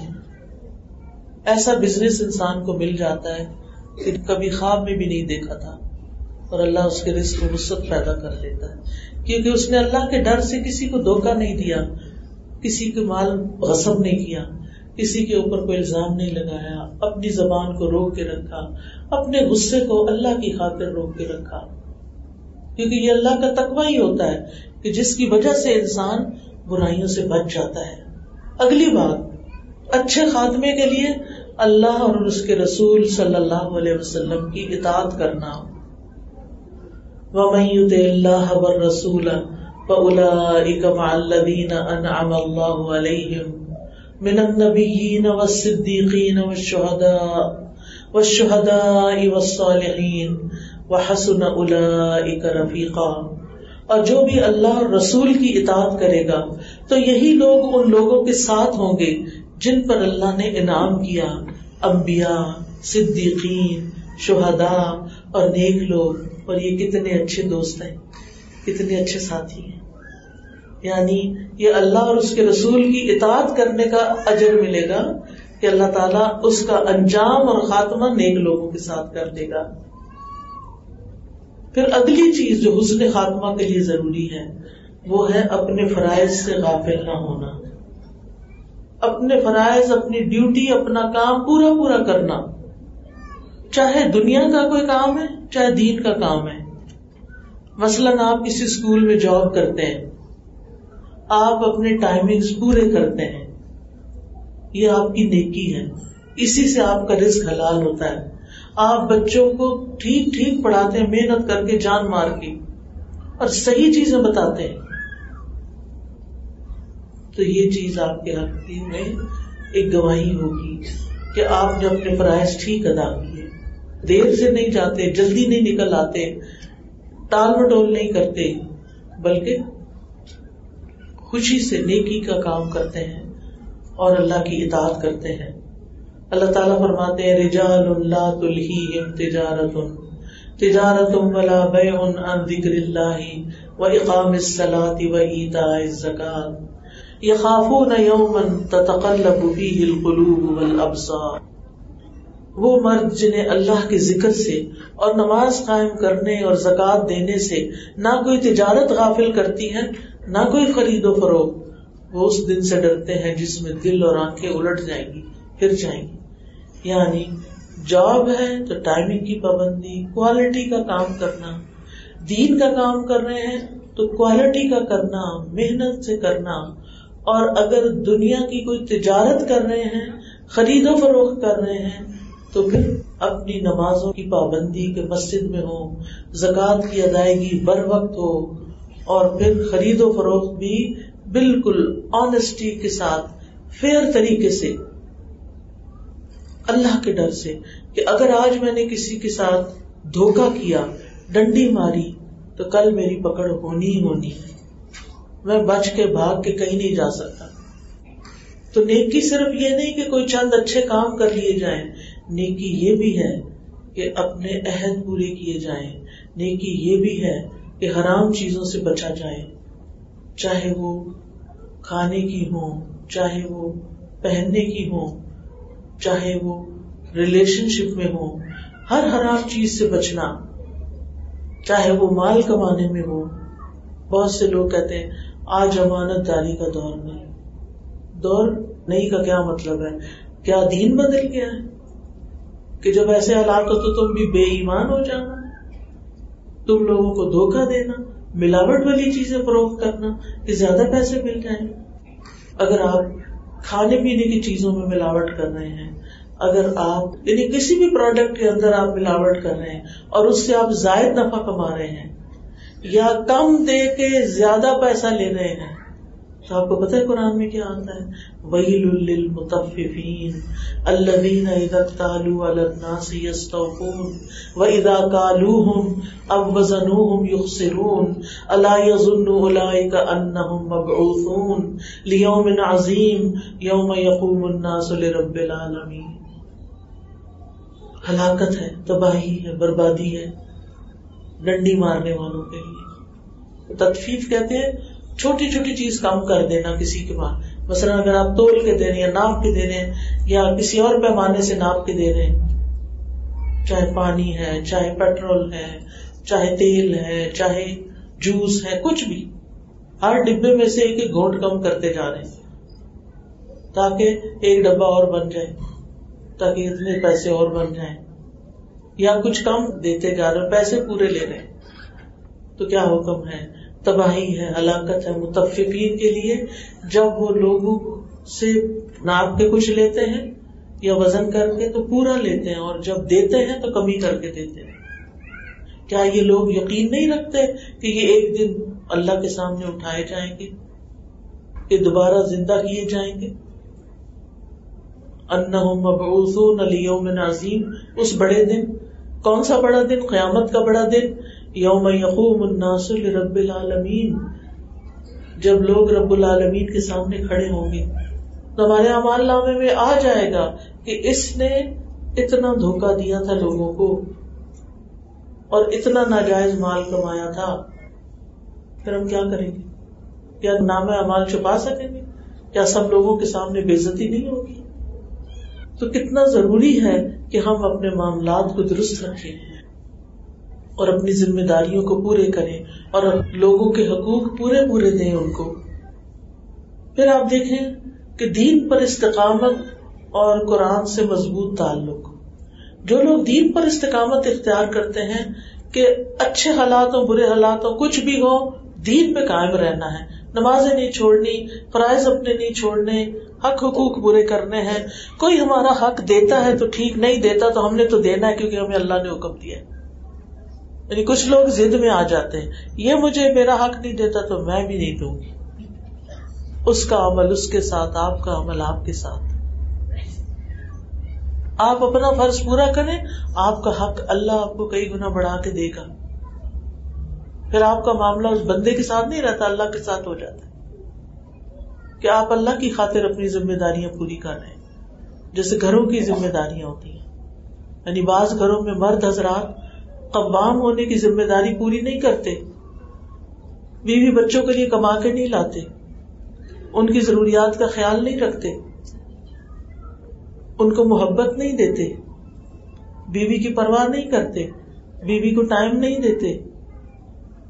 ایسا بزنس انسان کو مل جاتا ہے کہ کبھی خواب میں بھی نہیں دیکھا تھا اور اللہ اس کے رزق کو وسط پیدا کر دیتا ہے۔ کیونکہ اس نے اللہ کے ڈر سے کسی کو دھوکہ نہیں دیا۔ کسی کے مال غصب نہیں کیا، کسی کے اوپر کوئی الزام نہیں لگایا، اپنی زبان کو روک کے رکھا، اپنے غصے کو اللہ کی خاطر روک کے رکھا۔ کیونکہ یہ اللہ کا تقوی ہی ہوتا ہے کہ جس کی وجہ سے انسان برائیوں سے بچ جاتا ہے۔ اگلی بات، اچھے خاتمے کے لیے اللہ اور اس کے رسول صلی اللہ علیہ وسلم کی اطاعت کرنا۔ وَمَن اللَّهَ وَالرَّسُولَ فَأُولَئِكَ مَعَ الَّذِينَ أَنْعَمَ اللَّهُ عَلَيْهِمْ مِنَ النَّبِيِّينَ وَالصِّدِّيقِينَ وَالشُّهَدَاءِ وَالشُّهَدَاءِ وَالصَّالِحِينَ وَحَسُنَ أُولَئِكَ رَفِيقًا اور جو بھی اللہ اور رسول کی اطاعت کرے گا، تو یہی لوگ ان لوگوں کے ساتھ ہوں گے جن پر اللہ نے انعام کیا۔ امبیا صدیقین شہدا اور نیک لوگ۔ اور یہ کتنے اچھے دوست ہیں، کتنے اچھے ساتھی ہیں۔ یعنی یہ اللہ اور اس کے رسول کی اطاعت کرنے کا اجر ملے گا کہ اللہ تعالیٰ اس کا انجام اور خاتمہ نیک لوگوں کے ساتھ کر دے گا۔ پھر اگلی چیز جو حسن خاتمہ کے لیے ضروری ہے، وہ ہے اپنے فرائض سے غافل نہ ہونا۔ اپنے فرائض، اپنی ڈیوٹی، اپنا کام پورا پورا کرنا۔ چاہے دنیا کا کوئی کام ہے، چاہے دین کا کام ہے۔ مثلاً آپ کسی اسکول میں جاب کرتے ہیں۔ آپ اپنے ٹائمنگ پورے کرتے ہیں۔ یہ آپ کی نیکی ہے۔ اسی سے آپ کا رزق حلال ہوتا ہے۔ آپ بچوں کو ٹھیک ٹھیک پڑھاتے ہیں، محنت کر کے جان مار کے۔ اور صحیح چیزیں بتاتے ہیں۔ تو یہ چیز آپ کے حق میں ایک گواہی ہوگی کہ آپ نے اپنے فرائض ٹھیک ادا کیے۔ دیر سے نہیں جاتے، جلدی نہیں نکل آتے، ٹال مٹول نہیں کرتے، بلکہ خوشی سے نیکی کا کام کرتے ہیں اور اللہ کی اطاعت کرتے ہیں۔ اللہ تعالیٰ فرماتے ہیں، رجال اللہ تلہیہم تجارت تجارت ولا بیع عن ذکر اللہ و اقام الصلاة و ایتاء الزکاة یخافون یوما تتقلب فیہ القلوب والابصار۔ وہ مرد جنہیں اللہ کے ذکر سے اور نماز قائم کرنے اور زکات دینے سے نہ کوئی تجارت غافل کرتی ہے نہ کوئی خرید و فروخت وہ اس دن سے ڈرتے ہیں جس میں دل اور آنکھیں الٹ جائیں گی، پھر جائیں گی۔ یعنی جاب ہے تو ٹائمنگ کی پابندی کوالٹی کا کام کرنا۔ دین کا کام کر رہے ہیں تو کوالٹی کا کرنا، محنت سے کرنا۔ اور اگر دنیا کی کوئی تجارت کر رہے ہیں خرید و فروخت کر رہے ہیں، تو پھر اپنی نمازوں کی پابندی کے مسجد میں ہو زکوٰۃ کی ادائیگی بر وقت ہو اور پھر خرید و فروخت بھی بالکل آنےسٹی کے ساتھ فیئر طریقے سے۔ اللہ کے ڈر سے کہ اگر آج میں نے کسی کے ساتھ دھوکا کیا، ڈنڈی ماری، تو کل میری پکڑ ہونی ہی ہونی۔ ہے میں بچ کے بھاگ کے کہیں نہیں جا سکتا۔ تو نیکی صرف یہ نہیں کہ کوئی چند اچھے کام کر لیے جائیں، نیکی یہ بھی ہے کہ اپنے عہد پورے کیے جائیں۔ نیکی یہ بھی ہے کہ حرام چیزوں سے بچا جائے۔ چاہے وہ کھانے کی ہو چاہے وہ پہننے کی ہو چاہے وہ ریلیشن شپ میں ہو ہر حرام چیز سے بچنا۔ چاہے وہ مال کمانے میں ہو بہت سے لوگ کہتے ہیں، آج امانت داری کا دور نہیں دور نہیں کا کیا مطلب ہے؟ کیا دین بدل گیا ہے؟ کہ جب ایسے حالات ہو تو تم بھی بے ایمان ہو جانا۔ تم لوگوں کو دھوکا دینا، ملاوٹ والی چیزیں فروخت کرنا، کہ زیادہ پیسے مل جائیں۔ اگر آپ کھانے پینے کی چیزوں میں ملاوٹ کر رہے ہیں، اگر آپ یعنی کسی بھی پروڈکٹ کے اندر آپ ملاوٹ کر رہے ہیں اور اس سے آپ زائد نفع کما رہے ہیں، یا کم دے کے زیادہ پیسہ لے رہے ہیں تو آپ کو پتا ہے قرآن میں کیا آتا ہے؟ وہی للمطففین الذین اذا اکتالوا علی الناس یستوفون و اذا کالوہم اب وزنوہم یخسرون الا یظن اولئک انہم مبعوثون لیوم عظیم یوم یقوم الناس لرب العالمین ہلاکت ہے، تباہی ہے، بربادی ہے، ڈنڈی مارنے والوں کے لیے۔ تدفیف کہتے ہیں چھوٹی چھوٹی چیز کام کر دینا کسی کے بعد مثلاً اگر آپ تول کے دے رہے ہیں ناپ کے دے رہے ہیں یا کسی اور پیمانے سے ناپ کے دے رہے ہیں چاہے پانی ہے، چاہے پیٹرول ہے، چاہے تیل ہے، چاہے جوس ہے، کچھ بھی۔ ہر ڈبے میں سے ایک ایک گھونٹ کم کرتے جا رہے ہیں۔ تاکہ ایک ڈبا اور بن جائے، تاکہ اتنے پیسے اور بن جائیں۔ یا کچھ کم دیتے جا رہے پیسے پورے لے رہے تو کیا حکم ہے؟ تباہی ہے، ہلاکت ہے، متفقین کے لیے جب وہ لوگوں سے ناپ کے کچھ لیتے ہیں یا وزن کر کے تو پورا لیتے ہیں اور جب دیتے ہیں تو کمی کر کے دیتے ہیں۔ کیا یہ لوگ یقین نہیں رکھتے کہ یہ ایک دن اللہ کے سامنے اٹھائے جائیں گے؟ کہ دوبارہ زندہ کیے جائیں گے؟ ان لیوم عظیم، اس بڑے دن، کون سا بڑا دن؟ قیامت کا بڑا دن یوم یقوم الناس رب العالمین۔ جب لوگ رب العالمین کے سامنے کھڑے ہوں گے، تو ہمارے امال نامے میں آ جائے گا کہ اس نے اتنا دھوکا دیا تھا لوگوں کو اور اتنا ناجائز مال کمایا تھا۔ پھر ہم کیا کریں گے؟ کیا نام امال چھپا سکیں گے؟ کیا سب لوگوں کے سامنے بےزتی نہیں ہوگی؟ تو کتنا ضروری ہے کہ ہم اپنے معاملات کو درست رکھیں۔ اور اپنی ذمہ داریوں کو پورے کریں اور لوگوں کے حقوق پورے پورے دیں ان کو۔ پھر آپ دیکھیں کہ دین پر استقامت اور قرآن سے مضبوط تعلق۔ جو لوگ دین پر استقامت اختیار کرتے ہیں کہ اچھے حالات ہو برے حالات ہو کچھ بھی ہو، دین پہ قائم رہنا ہے۔ نمازیں نہیں چھوڑنی، فرائض اپنے نہیں چھوڑنے، حق حقوق پورے کرنے ہیں۔ کوئی ہمارا حق دیتا ہے تو ٹھیک، نہیں دیتا تو ہم نے تو دینا ہے کیونکہ ہمیں اللہ نے حکم دیا ہے۔ یعنی کچھ لوگ زد میں آ جاتے ہیں۔ یہ مجھے میرا حق نہیں دیتا تو میں بھی نہیں دوں گی۔ اس کا عمل اس کے ساتھ، آپ کا عمل آپ کے ساتھ۔ آپ اپنا فرض پورا کریں، آپ کا حق اللہ آپ کو کئی گنا بڑھا کے دے گا۔ پھر آپ کا معاملہ اس بندے کے ساتھ نہیں رہتا، اللہ کے ساتھ ہو جاتا ہے۔ کہ آپ اللہ کی خاطر اپنی ذمہ داریاں پوری کر رہے ہیں۔ جیسے گھروں کی ذمہ داریاں ہوتی ہیں۔ یعنی بعض گھروں میں مرد حضرات قبام ہونے کی ذمہ داری پوری نہیں کرتے۔ بیوی بچوں کے لیے کما کے نہیں لاتے۔ ان کی ضروریات کا خیال نہیں رکھتے۔ ان کو محبت نہیں دیتے۔ بیوی کی پرواہ نہیں کرتے۔ بیوی کو ٹائم نہیں دیتے۔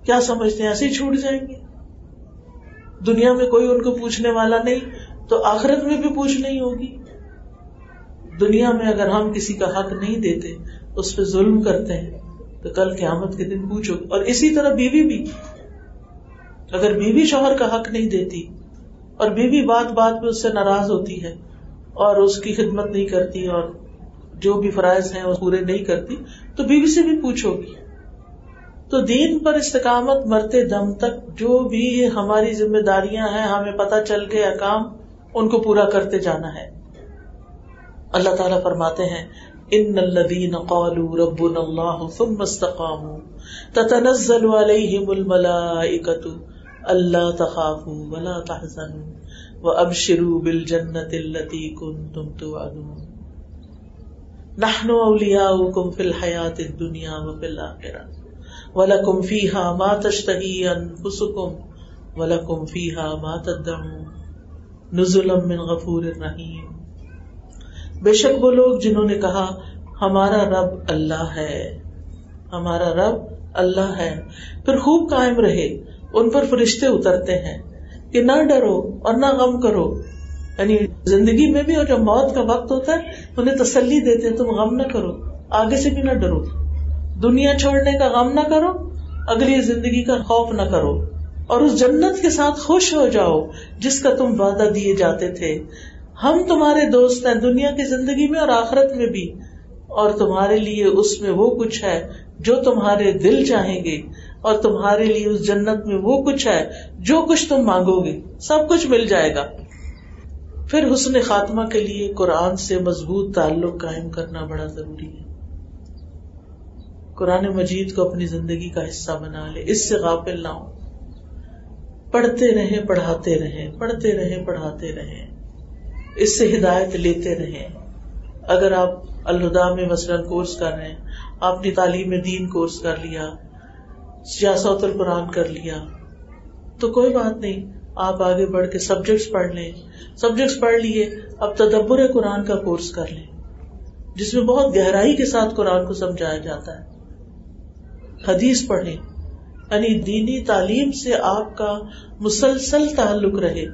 کیا سمجھتے ہیں؟ ایسے ہی چھوٹ جائیں گے۔ دنیا میں کوئی ان کو پوچھنے والا نہیں، تو آخرت میں بھی پوچھ نہیں ہوگی۔ دنیا میں اگر ہم کسی کا حق نہیں دیتے، اس پہ ظلم کرتے ہیں۔ تو کل قیامت کے دن پوچھو۔ اور اسی طرح بیوی بھی۔ اگر بیوی شوہر کا حق نہیں دیتی اور بیوی بات بات میں اس سے ناراض ہوتی ہے اور اس کی خدمت نہیں کرتی اور جو بھی فرائض ہیں وہ پورے نہیں کرتی، تو بیوی سے بھی پوچھو۔ گی تو دین پر استقامت مرتے دم تک جو بھی ہماری ذمہ داریاں ہیں، ہمیں پتہ چل گیا کام ان کو پورا کرتے جانا ہے۔ اللہ تعالیٰ فرماتے ہیں ان الذين قالوا ربنا الله ثم استقاموا تتنزل عليهم الملائكة الا تخافوا ولا تحزنوا وابشروا بالجنة التي كنتم توعدون نحن اولياؤكم في الحياة الدنيا وفي الاخره ولکم فی ہا ما تشتہی انفسکم ولکم فی ہا ما تدعون نزلم من غفور الرحیم بے شک وہ لوگ جنہوں نے کہا، ہمارا رب اللہ ہے۔ ہمارا رب اللہ ہے۔ پھر خوب قائم رہے، ان پر فرشتے اترتے ہیں۔ کہ نہ ڈرو اور نہ غم کرو۔ یعنی زندگی میں بھی اور جب موت کا وقت ہوتا ہے، انہیں تسلی دیتے، تم غم نہ کرو۔ آگے سے بھی نہ ڈرو۔ دنیا چھوڑنے کا غم نہ کرو، اگلی زندگی کا خوف نہ کرو۔ اور اس جنت کے ساتھ خوش ہو جاؤ، جس کا تم وعدہ دیے جاتے تھے۔ ہم تمہارے دوست ہیں دنیا کی زندگی میں اور آخرت میں بھی، اور تمہارے لیے اس میں وہ کچھ ہے جو تمہارے دل چاہیں گے، اور تمہارے لیے اس جنت میں وہ کچھ ہے جو کچھ تم مانگو گے، سب کچھ مل جائے گا۔ پھر حسن خاتمہ کے لیے قرآن سے مضبوط تعلق قائم کرنا بڑا ضروری ہے۔ قرآن مجید کو اپنی زندگی کا حصہ بنا لے، اس سے غافل نہ ہو۔ پڑھتے رہے پڑھاتے رہے پڑھتے رہے پڑھاتے رہے اس سے ہدایت لیتے رہے اگر آپ الہدا میں مثلاً کورس کر رہے ہیں، آپ نے تعلیم دین کورس کر لیا، سیاست القرآن کر لیا، تو کوئی بات نہیں، آپ آگے بڑھ کے سبجیکٹس پڑھ لیں۔ سبجیکٹس پڑھ لیے، اب تدبر قرآن کا کورس کر لیں۔ جس میں بہت گہرائی کے ساتھ قرآن کو سمجھایا جاتا ہے۔ حدیث پڑھیں یعنی دینی تعلیم سے آپ کا مسلسل تعلق رہے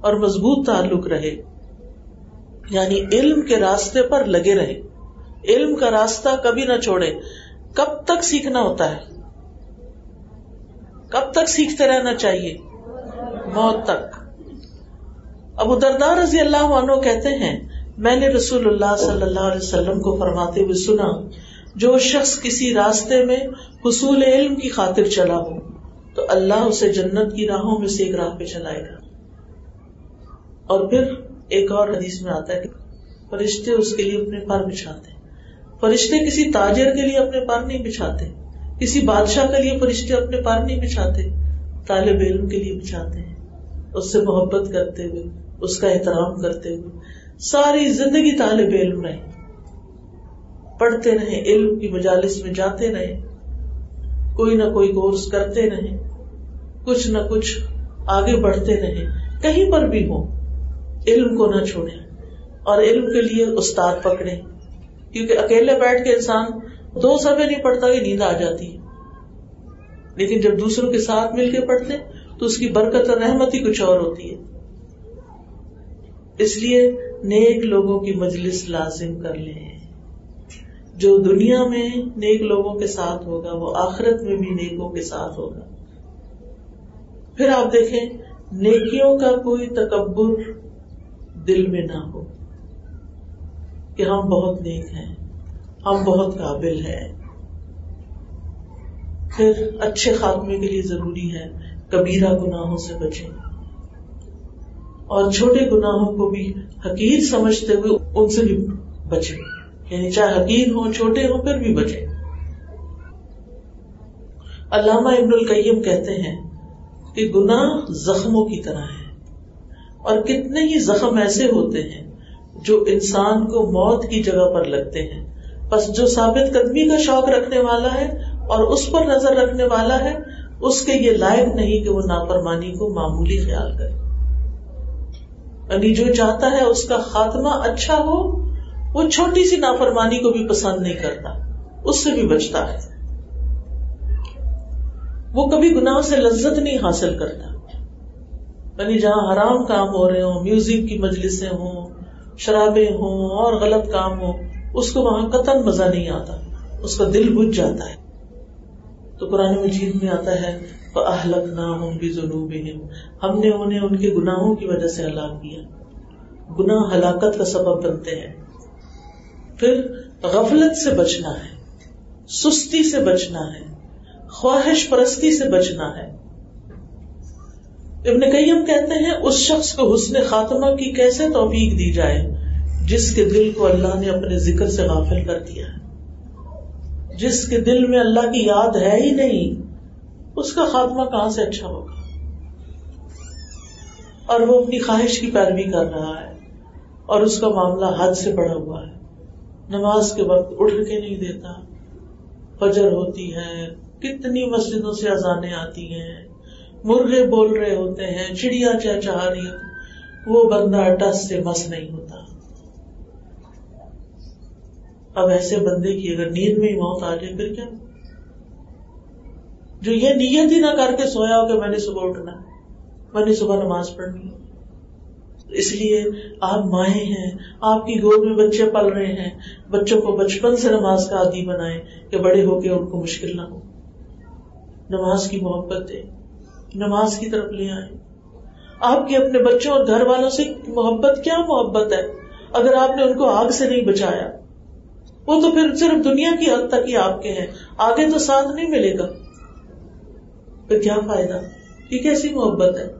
اور مضبوط تعلق رہے۔ یعنی علم کے راستے پر لگے رہے۔ علم کا راستہ کبھی نہ چھوڑے۔ کب تک سیکھنا ہوتا ہے؟ کب تک سیکھتے رہنا چاہیے؟ موت تک۔ ابو دردار رضی اللہ عنہ کہتے ہیں، میں نے رسول اللہ صلی اللہ علیہ وسلم کو فرماتے ہوئے سنا، جو شخص کسی راستے میں حصول علم کی خاطر چلا ہو، تو اللہ اسے جنت کی راہوں میں سے ایک راہ پہ چلائے گا۔ اور پھر ایک اور حدیث میں آتا ہے کہ فرشتے اس کے لیے اپنے پر بچھاتے فرشتے کسی تاجر کے لیے اپنے پر نہیں بچھاتے۔ کسی بادشاہ کے لیے فرشتے اپنے پار نہیں بچھاتے۔ طالب علم کے لیے بچھاتے ہیں۔ اس سے محبت کرتے ہوئے، اس کا احترام کرتے ہوئے۔ ساری زندگی طالب علم رہے۔ پڑھتے رہے، علم کی مجالس میں جاتے رہے۔ کوئی نہ کوئی کورس کرتے رہے۔ کچھ نہ کچھ آگے بڑھتے رہے۔ کہیں پر بھی ہو علم کو نہ چھوڑے اور علم کے لیے استاد پکڑے کیونکہ اکیلے بیٹھ کے انسان دو سفے نہیں پڑھتا کہ نیند آ جاتی لیکن جب دوسروں کے ساتھ مل کے پڑھتے تو اس کی برکت اور رحمت ہی کچھ اور ہوتی ہے۔ اس لیے نیک لوگوں کی مجلس لازم کر لیں۔ جو دنیا میں نیک لوگوں کے ساتھ ہوگا، وہ آخرت میں بھی نیکوں کے ساتھ ہوگا۔ پھر آپ دیکھیں، نیکیوں کا کوئی تکبر دل میں نہ ہو کہ ہم بہت نیک ہیں، ہم بہت قابل ہیں۔ پھر اچھے خاتمے کے لیے ضروری ہے کبیرہ گناہوں سے بچے اور چھوٹے گناہوں کو بھی حقیر سمجھتے ہوئے ان سے بھی بچے یعنی چاہے حقیر ہو چھوٹے ہوں، پھر بھی بچے علامہ ابن القیم کہتے ہیں کہ گناہ زخموں کی طرح ہے۔ اور کتنے ہی زخم ایسے ہوتے ہیں جو انسان کو موت کی جگہ پر لگتے ہیں۔ بس جو ثابت قدمی کا شوق رکھنے والا ہے اور اس پر نظر رکھنے والا ہے، اس کے یہ لائق نہیں کہ وہ نافرمانی کو معمولی خیال کرے۔ یعنی جو چاہتا ہے اس کا خاتمہ اچھا ہو، وہ چھوٹی سی نافرمانی کو بھی پسند نہیں کرتا، اس سے بھی بچتا ہے۔ وہ کبھی گناہ سے لذت نہیں حاصل کرتا۔ یعنی جہاں حرام کام ہو رہے ہوں، میوزک کی مجلسیں ہوں، شرابیں ہوں اور غلط کام ہو اس کو وہاں قطن مزہ نہیں آتا، اس کا دل بج جاتا ہے۔ تو قرآن مجید میں آتا ہے اہلک نہ ہوں بھی جنوب ہم نے انہیں ان کے گناہوں کی وجہ سے ہلاک کیا۔ گناہ ہلاکت کا سبب بنتے ہیں۔ پھر غفلت سے بچنا ہے، سستی سے بچنا ہے، خواہش پرستی سے بچنا ہے۔ ابن قیم کہتے ہیں، اس شخص کو حسن خاتمہ کی کیسے توفیق دی جائے؟ جس کے دل کو اللہ نے اپنے ذکر سے غافل کر دیا ہے۔ جس کے دل میں اللہ کی یاد ہے ہی نہیں، اس کا خاتمہ کہاں سے اچھا ہوگا؟ اور وہ اپنی خواہش کی پیروی کر رہا ہے اور اس کا معاملہ حد سے بڑا ہوا ہے۔ نماز کے وقت اٹھ کے نہیں دیتا، فجر ہوتی ہے، کتنی مسجدوں سے اذانے آتی ہیں مرغے بول رہے ہوتے ہیں، چڑیا چہ چاہ رہی وہ بندہ ٹس سے مس نہیں ہوتا۔ اب ایسے بندے کی اگر نیند میں ہی موت آ جائے، پھر کیا؟ جو یہ نیت ہی نہ کر کے سویا ہو کہ میں نے صبح اٹھنا، میں نے صبح نماز پڑھنی اس لیے آپ مائیں ہیں، آپ کی گود میں بچے پل رہے ہیں۔ بچوں کو بچپن سے نماز کا عادی بنائے کہ بڑے ہو کے ان کو مشکل نہ ہو۔ نماز کی محبت دے نماز کی طرف لے آئے۔ آپ کے اپنے بچوں اور گھر والوں سے محبت، کیا محبت ہے؟ اگر آپ نے ان کو آگ سے نہیں بچایا، وہ تو پھر صرف دنیا کی حد تک ہی آپ کے ہیں۔ آگے تو ساتھ نہیں ملے گا۔ پھر کیا فائدہ؟ یہ کیسی محبت ہے؟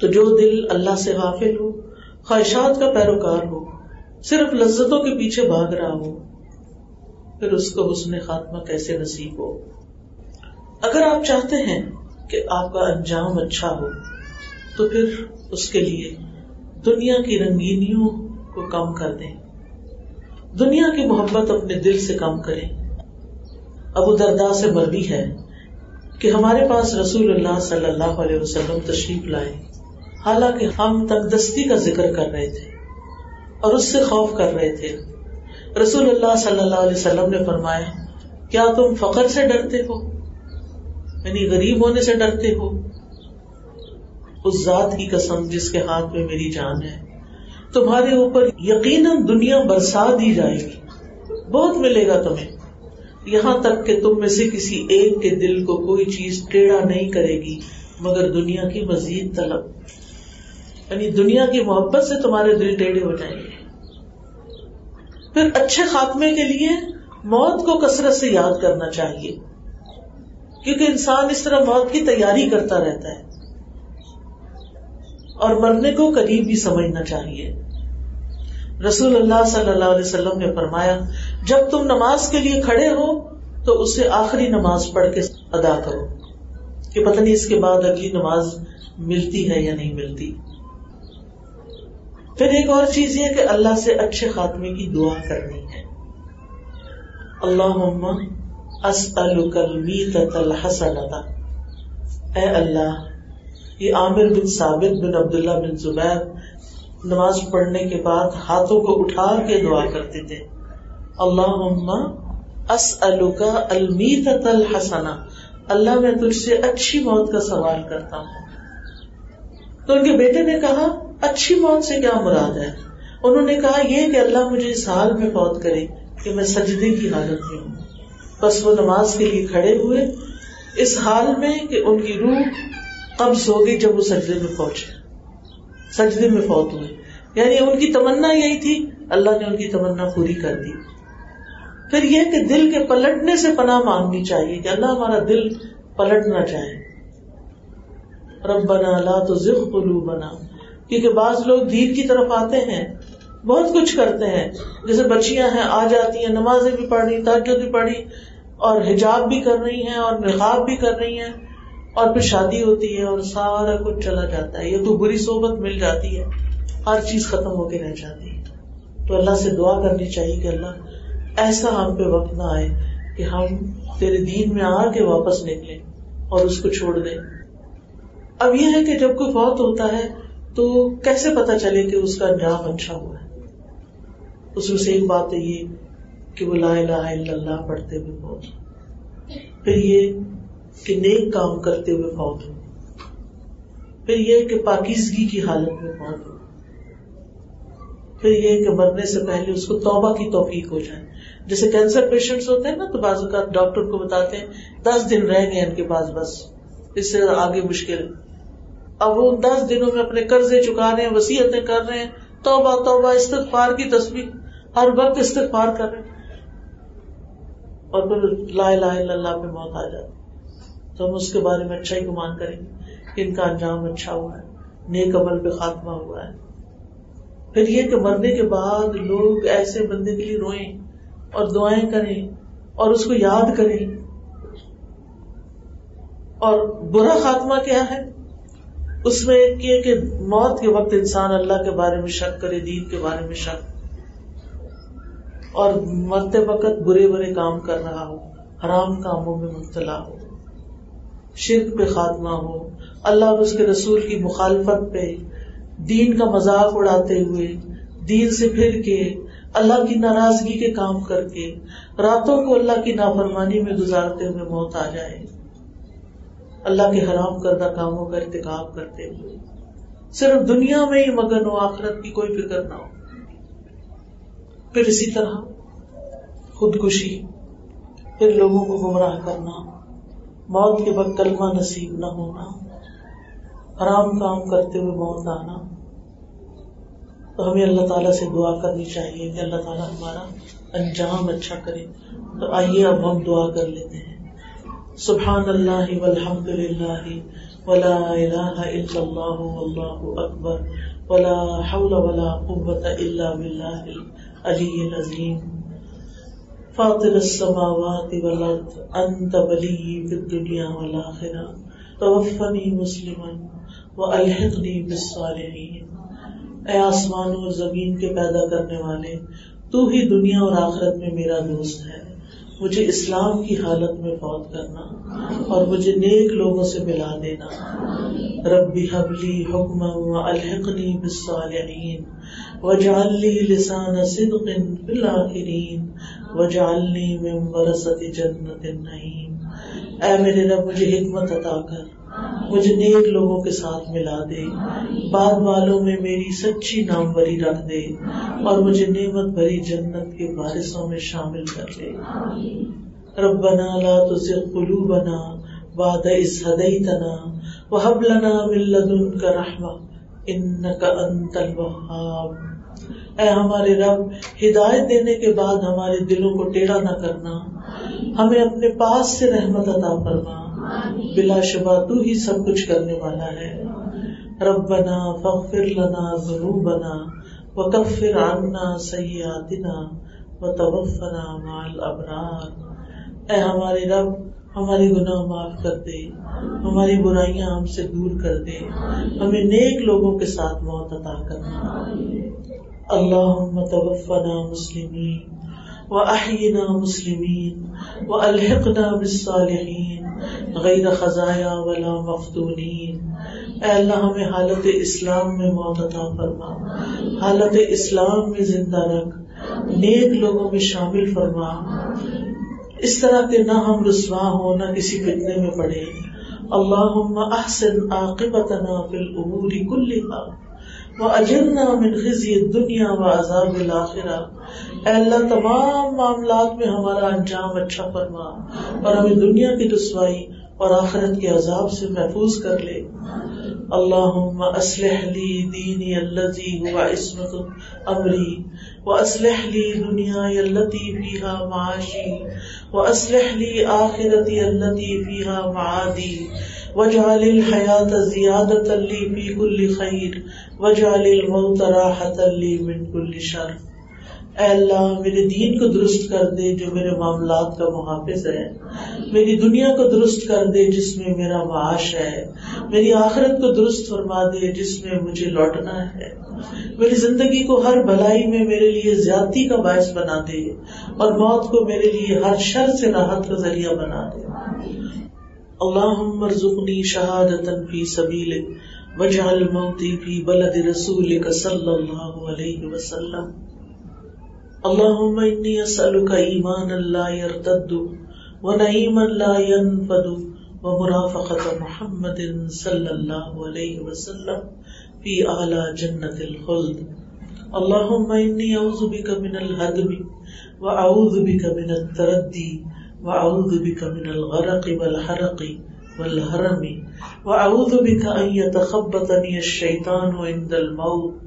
تو جو دل اللہ سے غافل ہو، خواہشات کا پیروکار ہو، صرف لذتوں کے پیچھے بھاگ رہا ہو، پھر اس کو حسن خاتمہ کیسے نصیب ہو؟ اگر آپ چاہتے ہیں کہ آپ کا انجام اچھا ہو، تو پھر اس کے لیے دنیا کی رنگینیوں کو کم کر دیں۔ دنیا کی محبت اپنے دل سے کم کرے ابو دردا سے مربی ہے کہ ہمارے پاس رسول اللہ صلی اللہ علیہ وسلم تشریف لائے، حالانکہ ہم تندستی کا ذکر کر رہے تھے اور اس سے خوف کر رہے تھے۔ رسول اللہ صلی اللہ علیہ وسلم نے فرمایا، کیا تم فخر سے ڈرتے ہو؟ یعنی غریب ہونے سے ڈرتے ہو۔ اس ذات کی قسم جس کے ہاتھ میں میری جان ہے۔ تمہارے اوپر یقیناً دنیا برسا دی جائے گی۔ بہت ملے گا تمہیں۔ یہاں تک کہ تم میں سے کسی ایک کے دل کو کوئی چیز ٹیڑھا نہیں کرے گی، مگر دنیا کی مزید طلب۔ یعنی دنیا کی محبت سے تمہارے دل ٹیڑھے ہو جائیں گے۔ پھر اچھے خاتمے کے لیے موت کو کثرت سے یاد کرنا چاہیے۔ کیونکہ انسان اس طرح موت کی تیاری کرتا رہتا ہے۔ اور مرنے کو قریب بھی سمجھنا چاہیے۔ رسول اللہ صلی اللہ علیہ وسلم نے فرمایا، جب تم نماز کے لیے کھڑے ہو، تو اسے آخری نماز پڑھ کے ادا کرو۔ کہ پتہ نہیں اس کے بعد اگلی نماز ملتی ہے یا نہیں ملتی۔ پھر ایک اور چیز یہ کہ اللہ سے اچھے خاتمے کی دعا کرنی ہے۔ اللہ اے اللہ، یہ عامر بن ثابت بن عبداللہ بن زبیر نماز پڑھنے کے بعد ہاتھوں کو اٹھا کے دعا کرتے تھے۔ اللہ الحسنا اللہ، میں تجھ سے اچھی موت کا سوال کرتا ہوں۔ تو ان کے بیٹے نے کہا، اچھی موت سے کیا مراد ہے؟ انہوں نے کہا، یہ کہ اللہ مجھے اس حال میں فوت کرے کہ میں سجدے کی حالت میں ہوں۔ بس وہ نماز کے لیے کھڑے ہوئے اس حال میں کہ ان کی روح قبض ہو گئی جب وہ سجدے میں پہنچے۔ سجدے میں فوت ہوئے۔ یعنی ان کی تمنا یہی تھی۔ اللہ نے ان کی تمنا پوری کر دی۔ پھر یہ کہ دل کے پلٹنے سے پناہ مانگنی چاہیے کہ اللہ ہمارا دل پلٹ نہ جائے۔ رب بنا لا تو ذخ پلو بنا کیونکہ بعض لوگ دین کی طرف آتے ہیں، بہت کچھ کرتے ہیں۔ جیسے بچیاں ہیں، آ جاتی ہیں، نمازیں بھی پڑھ رہی تاجد بھی پڑھی اور حجاب بھی کر رہی ہیں اور نقاب بھی کر رہی ہیں اور پھر شادی ہوتی ہے اور سارا کچھ چلا جاتا ہے یہ تو بری صحبت مل جاتی ہے، ہر چیز ختم ہو کے رہ جاتی ہے۔ تو اللہ سے دعا کرنی چاہیے کہ اللہ ایسا ہم پہ وقت نہ آئے کہ ہم تیرے دین میں آ کے واپس نکلے اور اس کو چھوڑ دیں۔ اب یہ ہے کہ جب کوئی فوت ہوتا ہے تو کیسے پتا چلے کہ اس کا انجام اچھا ہوا ہے؟ اس میں سے ایک بات ہے یہ کہ وہ لا الہ الا اللہ پڑھتے ہوئے بہت پھر یہ کہ نیک کام کرتے ہوئے فوت ہو پھر یہ کہ پاکیزگی کی حالت میں فوت ہو پھر یہ کہ مرنے سے پہلے اس کو توبہ کی توفیق ہو جائے۔ جیسے کینسر پیشنٹس ہوتے ہیں نا، تو بعض اوقات ڈاکٹر کو بتاتے ہیں، دس دن رہ گئے ان کے پاس، بس۔ اس سے آگے مشکل۔ اب وہ دس دنوں میں اپنے قرضے چکا رہے ہیں وسیعتیں کر رہے ہیں، توبہ توبہ، استغفار کی تصویر ہر وقت استغفار کر رہے ہیں۔ اور پھر لا الہ الا اللہ پہ موت آ جاتی۔ تو ہم اس کے بارے میں اچھا ہی گمان کریں گے کہ ان کا انجام اچھا ہوا ہے، نیک عمل پہ خاتمہ ہوا ہے۔ پھر یہ کہ مرنے کے بعد لوگ ایسے بندے کے لیے روئیں اور دعائیں کریں اور اس کو یاد کریں۔ اور برا خاتمہ کیا ہے؟ اس میں ایک یہ کہ موت کے وقت انسان اللہ کے بارے میں شک کرے، دین کے بارے میں شک اور مرتے وقت برے برے کام کر رہا ہو، حرام کاموں میں مبتلا ہو، شرک پہ خاتمہ ہو، اللہ اور اس کے رسول کی مخالفت پہ دین کا مذاق اڑاتے ہوئے، دین سے پھر کے اللہ کی ناراضگی کے کام کر کے راتوں کو اللہ کی نافرمانی میں گزارتے ہوئے موت آ جائے۔ اللہ کے حرام کردہ کاموں کا ارتکاب کرتے ہوئے۔ صرف دنیا میں ہی مگن ہو آخرت کی کوئی فکر نہ ہو۔ پھر اسی طرح خودکشی، پھر لوگوں کو گمراہ کرنا، موت کے وقت کلمہ نصیب نہ ہونا، حرام کام کرتے ہوئے موت آنا۔ تو ہمیں اللہ تعالیٰ سے دعا کرنی چاہیے کہ اللہ تعالیٰ ہمارا انجام اچھا کرے۔ تو آئیے اب ہم دعا کر لیتے ہیں۔ سبحان اللہ والحمد للہ ولا الہ الا اللہ واللہ اکبر ولا حول ولا قوة الا باللہ۔ العلی العظیم فاطر السماوات والارض، انت ولی فی الدنیا والآخرہ. توفنی مسلما والحقنی بالصالحین. اے آسمان اور زمین کے پیدا کرنے والے، تو ہی دنیا اور آخرت میں میرا دوست ہے. مجھے اسلام کی حالت میں فوت کرنا اور مجھے نیک لوگوں سے ملا دینا. ربی حبلی حکم و الحقنی بالصالحین. وجعلنی لسان صدق فی الاخرین وجعلنی من ورثت جنت النعیم۔ اے میرے رب، مجھے حکمت عطا کر، مجھے نیک لوگوں کے ساتھ ملا دے۔ بعد والوں میں میری سچی نام بری رکھ دے اور مجھے نعمت بھری جنت کے بارشوں میں شامل کر لے ربنا لا تزغ قلوبنا بعد إذ هديتنا وهب لنا من لدنك رحمة إنك أنت الوهاب اے ہمارے رب ہدایت دینے کے بعد ہمارے دلوں کو ٹیڑھا نہ کرنا۔ ہمیں اپنے پاس سے رحمت عطا فرما۔ بلا شبہ تو ہی سب کچھ کرنے والا ہے۔ ربنا فاغفر لنا ذنوبنا وکفر عنا سیئاتنا وتوفنا مع الابرار۔ اے ہمارے رب ہماری گناہ معاف کر دے۔ ہماری برائیاں ہم سے دور کر دے۔ ہمیں نیک لوگوں کے ساتھ موت عطا کرنا۔ اللہم توفنا مسلمین وأحينا مسلمين وألحقنا بالصالحين غیر خزایا ولا مفتونین۔ اے اللہ، ہمیں حالت اسلام میں موت عطا فرما۔ حالت اسلام میں زندہ رکھ۔ نیک لوگوں میں شامل فرما۔ اس طرح کے نہ ہم رسوا ہو نہ کسی فتنے میں پڑے۔ اللہم احسن عاقبتنا فی الامور کلها وہ اجرنا من خزی دنیا و عذاب الآخرہ اے اللہ، تمام معاملات میں ہمارا انجام اچھا فرما اور ہمیں دنیا کی رسوائی اور آخرت کے عذاب سے محفوظ کر لے۔ اللہم اسلح لی دینی اللذی ہوا عصمت امری و اسلح لی دنیا اللتی فیہا معاشی و اسلح لی آخرتی اللتی فیہا معادی وجعل الحیات زیادت لی فی کل خیر وجعل الموت راحت لی من کل شر۔ اے اللہ، میرے دین کو درست کر دے جو میرے معاملات کا محافظ ہے۔ میری دنیا کو درست کر دے جس میں میرا معاش ہے۔ میری آخرت کو درست فرما دے جس میں مجھے لوٹنا ہے۔ میری زندگی کو ہر بھلائی میں میرے لیے زیادتی کا باعث بنا دے اور موت کو میرے لیے ہر شر سے راحت کا ذریعہ بنا دے۔ اللہ مرزنی شہادت فی سبیل وجعل موتی فی بلد رسول صلی اللہ علیہ وسلم. اللهم إني أسألك إيمانا لا يرتد ونعيما لا ينفد ومرافقة محمد صلى الله عليه وسلم في أعلى جنة الخلد. اللهم إني أعوذ بك من الهدم وأعوذ بك من التردي وأعوذ بك من الغرق والحرق والهرم وأعوذ بك أن يتخبطني الشيطان عند الموت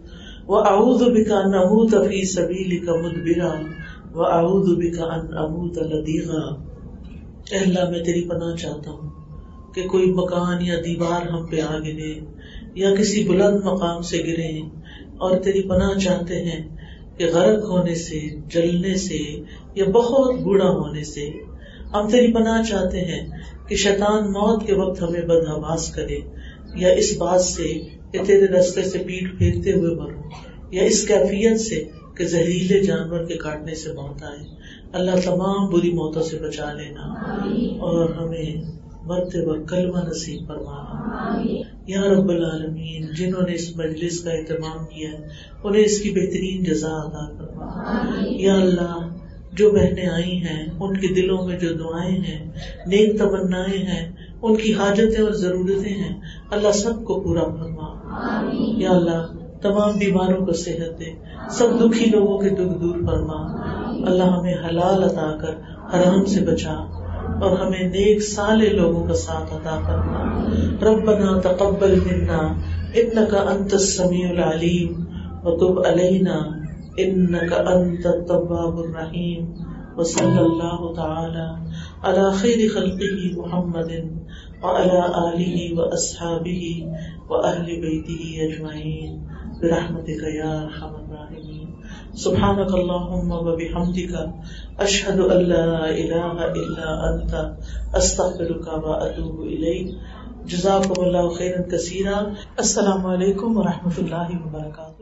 وہ اعوذ بکا نموت فی سبیل کا مدبرا وہ اعوذ بکا ان اموت لدیغا اے اللہ، میں تیری پناہ چاہتا ہوں کہ کوئی مکان یا دیوار ہم پہ آ گرے یا کسی بلند مقام سے گرے اور تیری پناہ چاہتے ہیں کہ غرق ہونے سے، جلنے سے یا بہت بوڑھا ہونے سے ہم تیری پناہ چاہتے ہیں کہ شیطان موت کے وقت ہمیں بدہواس کرے یا اس بات سے کہ تیرے رستے سے پیٹ پھیرتے ہوئے مروں یا اس کیفیت سے کہ زہریلے جانور کے کاٹنے سے موت آئے۔ اللہ تمام بری موتوں سے بچا لینا اور ہمیں مرتے وقت کلمہ نصیب فرمانا یا رب العالمین جنہوں نے اس مجلس کا اہتمام کیا انہیں اس کی بہترین جزا ادا کروا یا اللہ جو بہنیں آئی ہیں ان کے دلوں میں جو دعائیں ہیں نیک تمنا ہیں ان کی حاجتیں اور ضرورتیں ہیں اللہ سب کو پورا فرما۔ یا اللہ تمام بیماروں کو صحت دے سب دکھی لوگوں کے دکھ دور فرما۔ اللہ ہمیں حلال عطا کر حرام سے بچا اور ہمیں نیک سالے لوگوں کا ساتھ عطا کرنا ربنا تقبل منا انك انت السميع العليم وتب علينا انك انت التواب الرحيم. وصلى الله تعالى على خير خلقه محمد وعلى آله وأصحابه وأهل بيته أجمعين. برحمتك يا أرحم الراحمين. سبحانك اللهم وبحمدك أشهد أن لا إله إلا أنت أستغفرك وأتوب إليك. جزاكم الله خيرا كثيرا. السلام عليكم ورحمة الله وبركاته.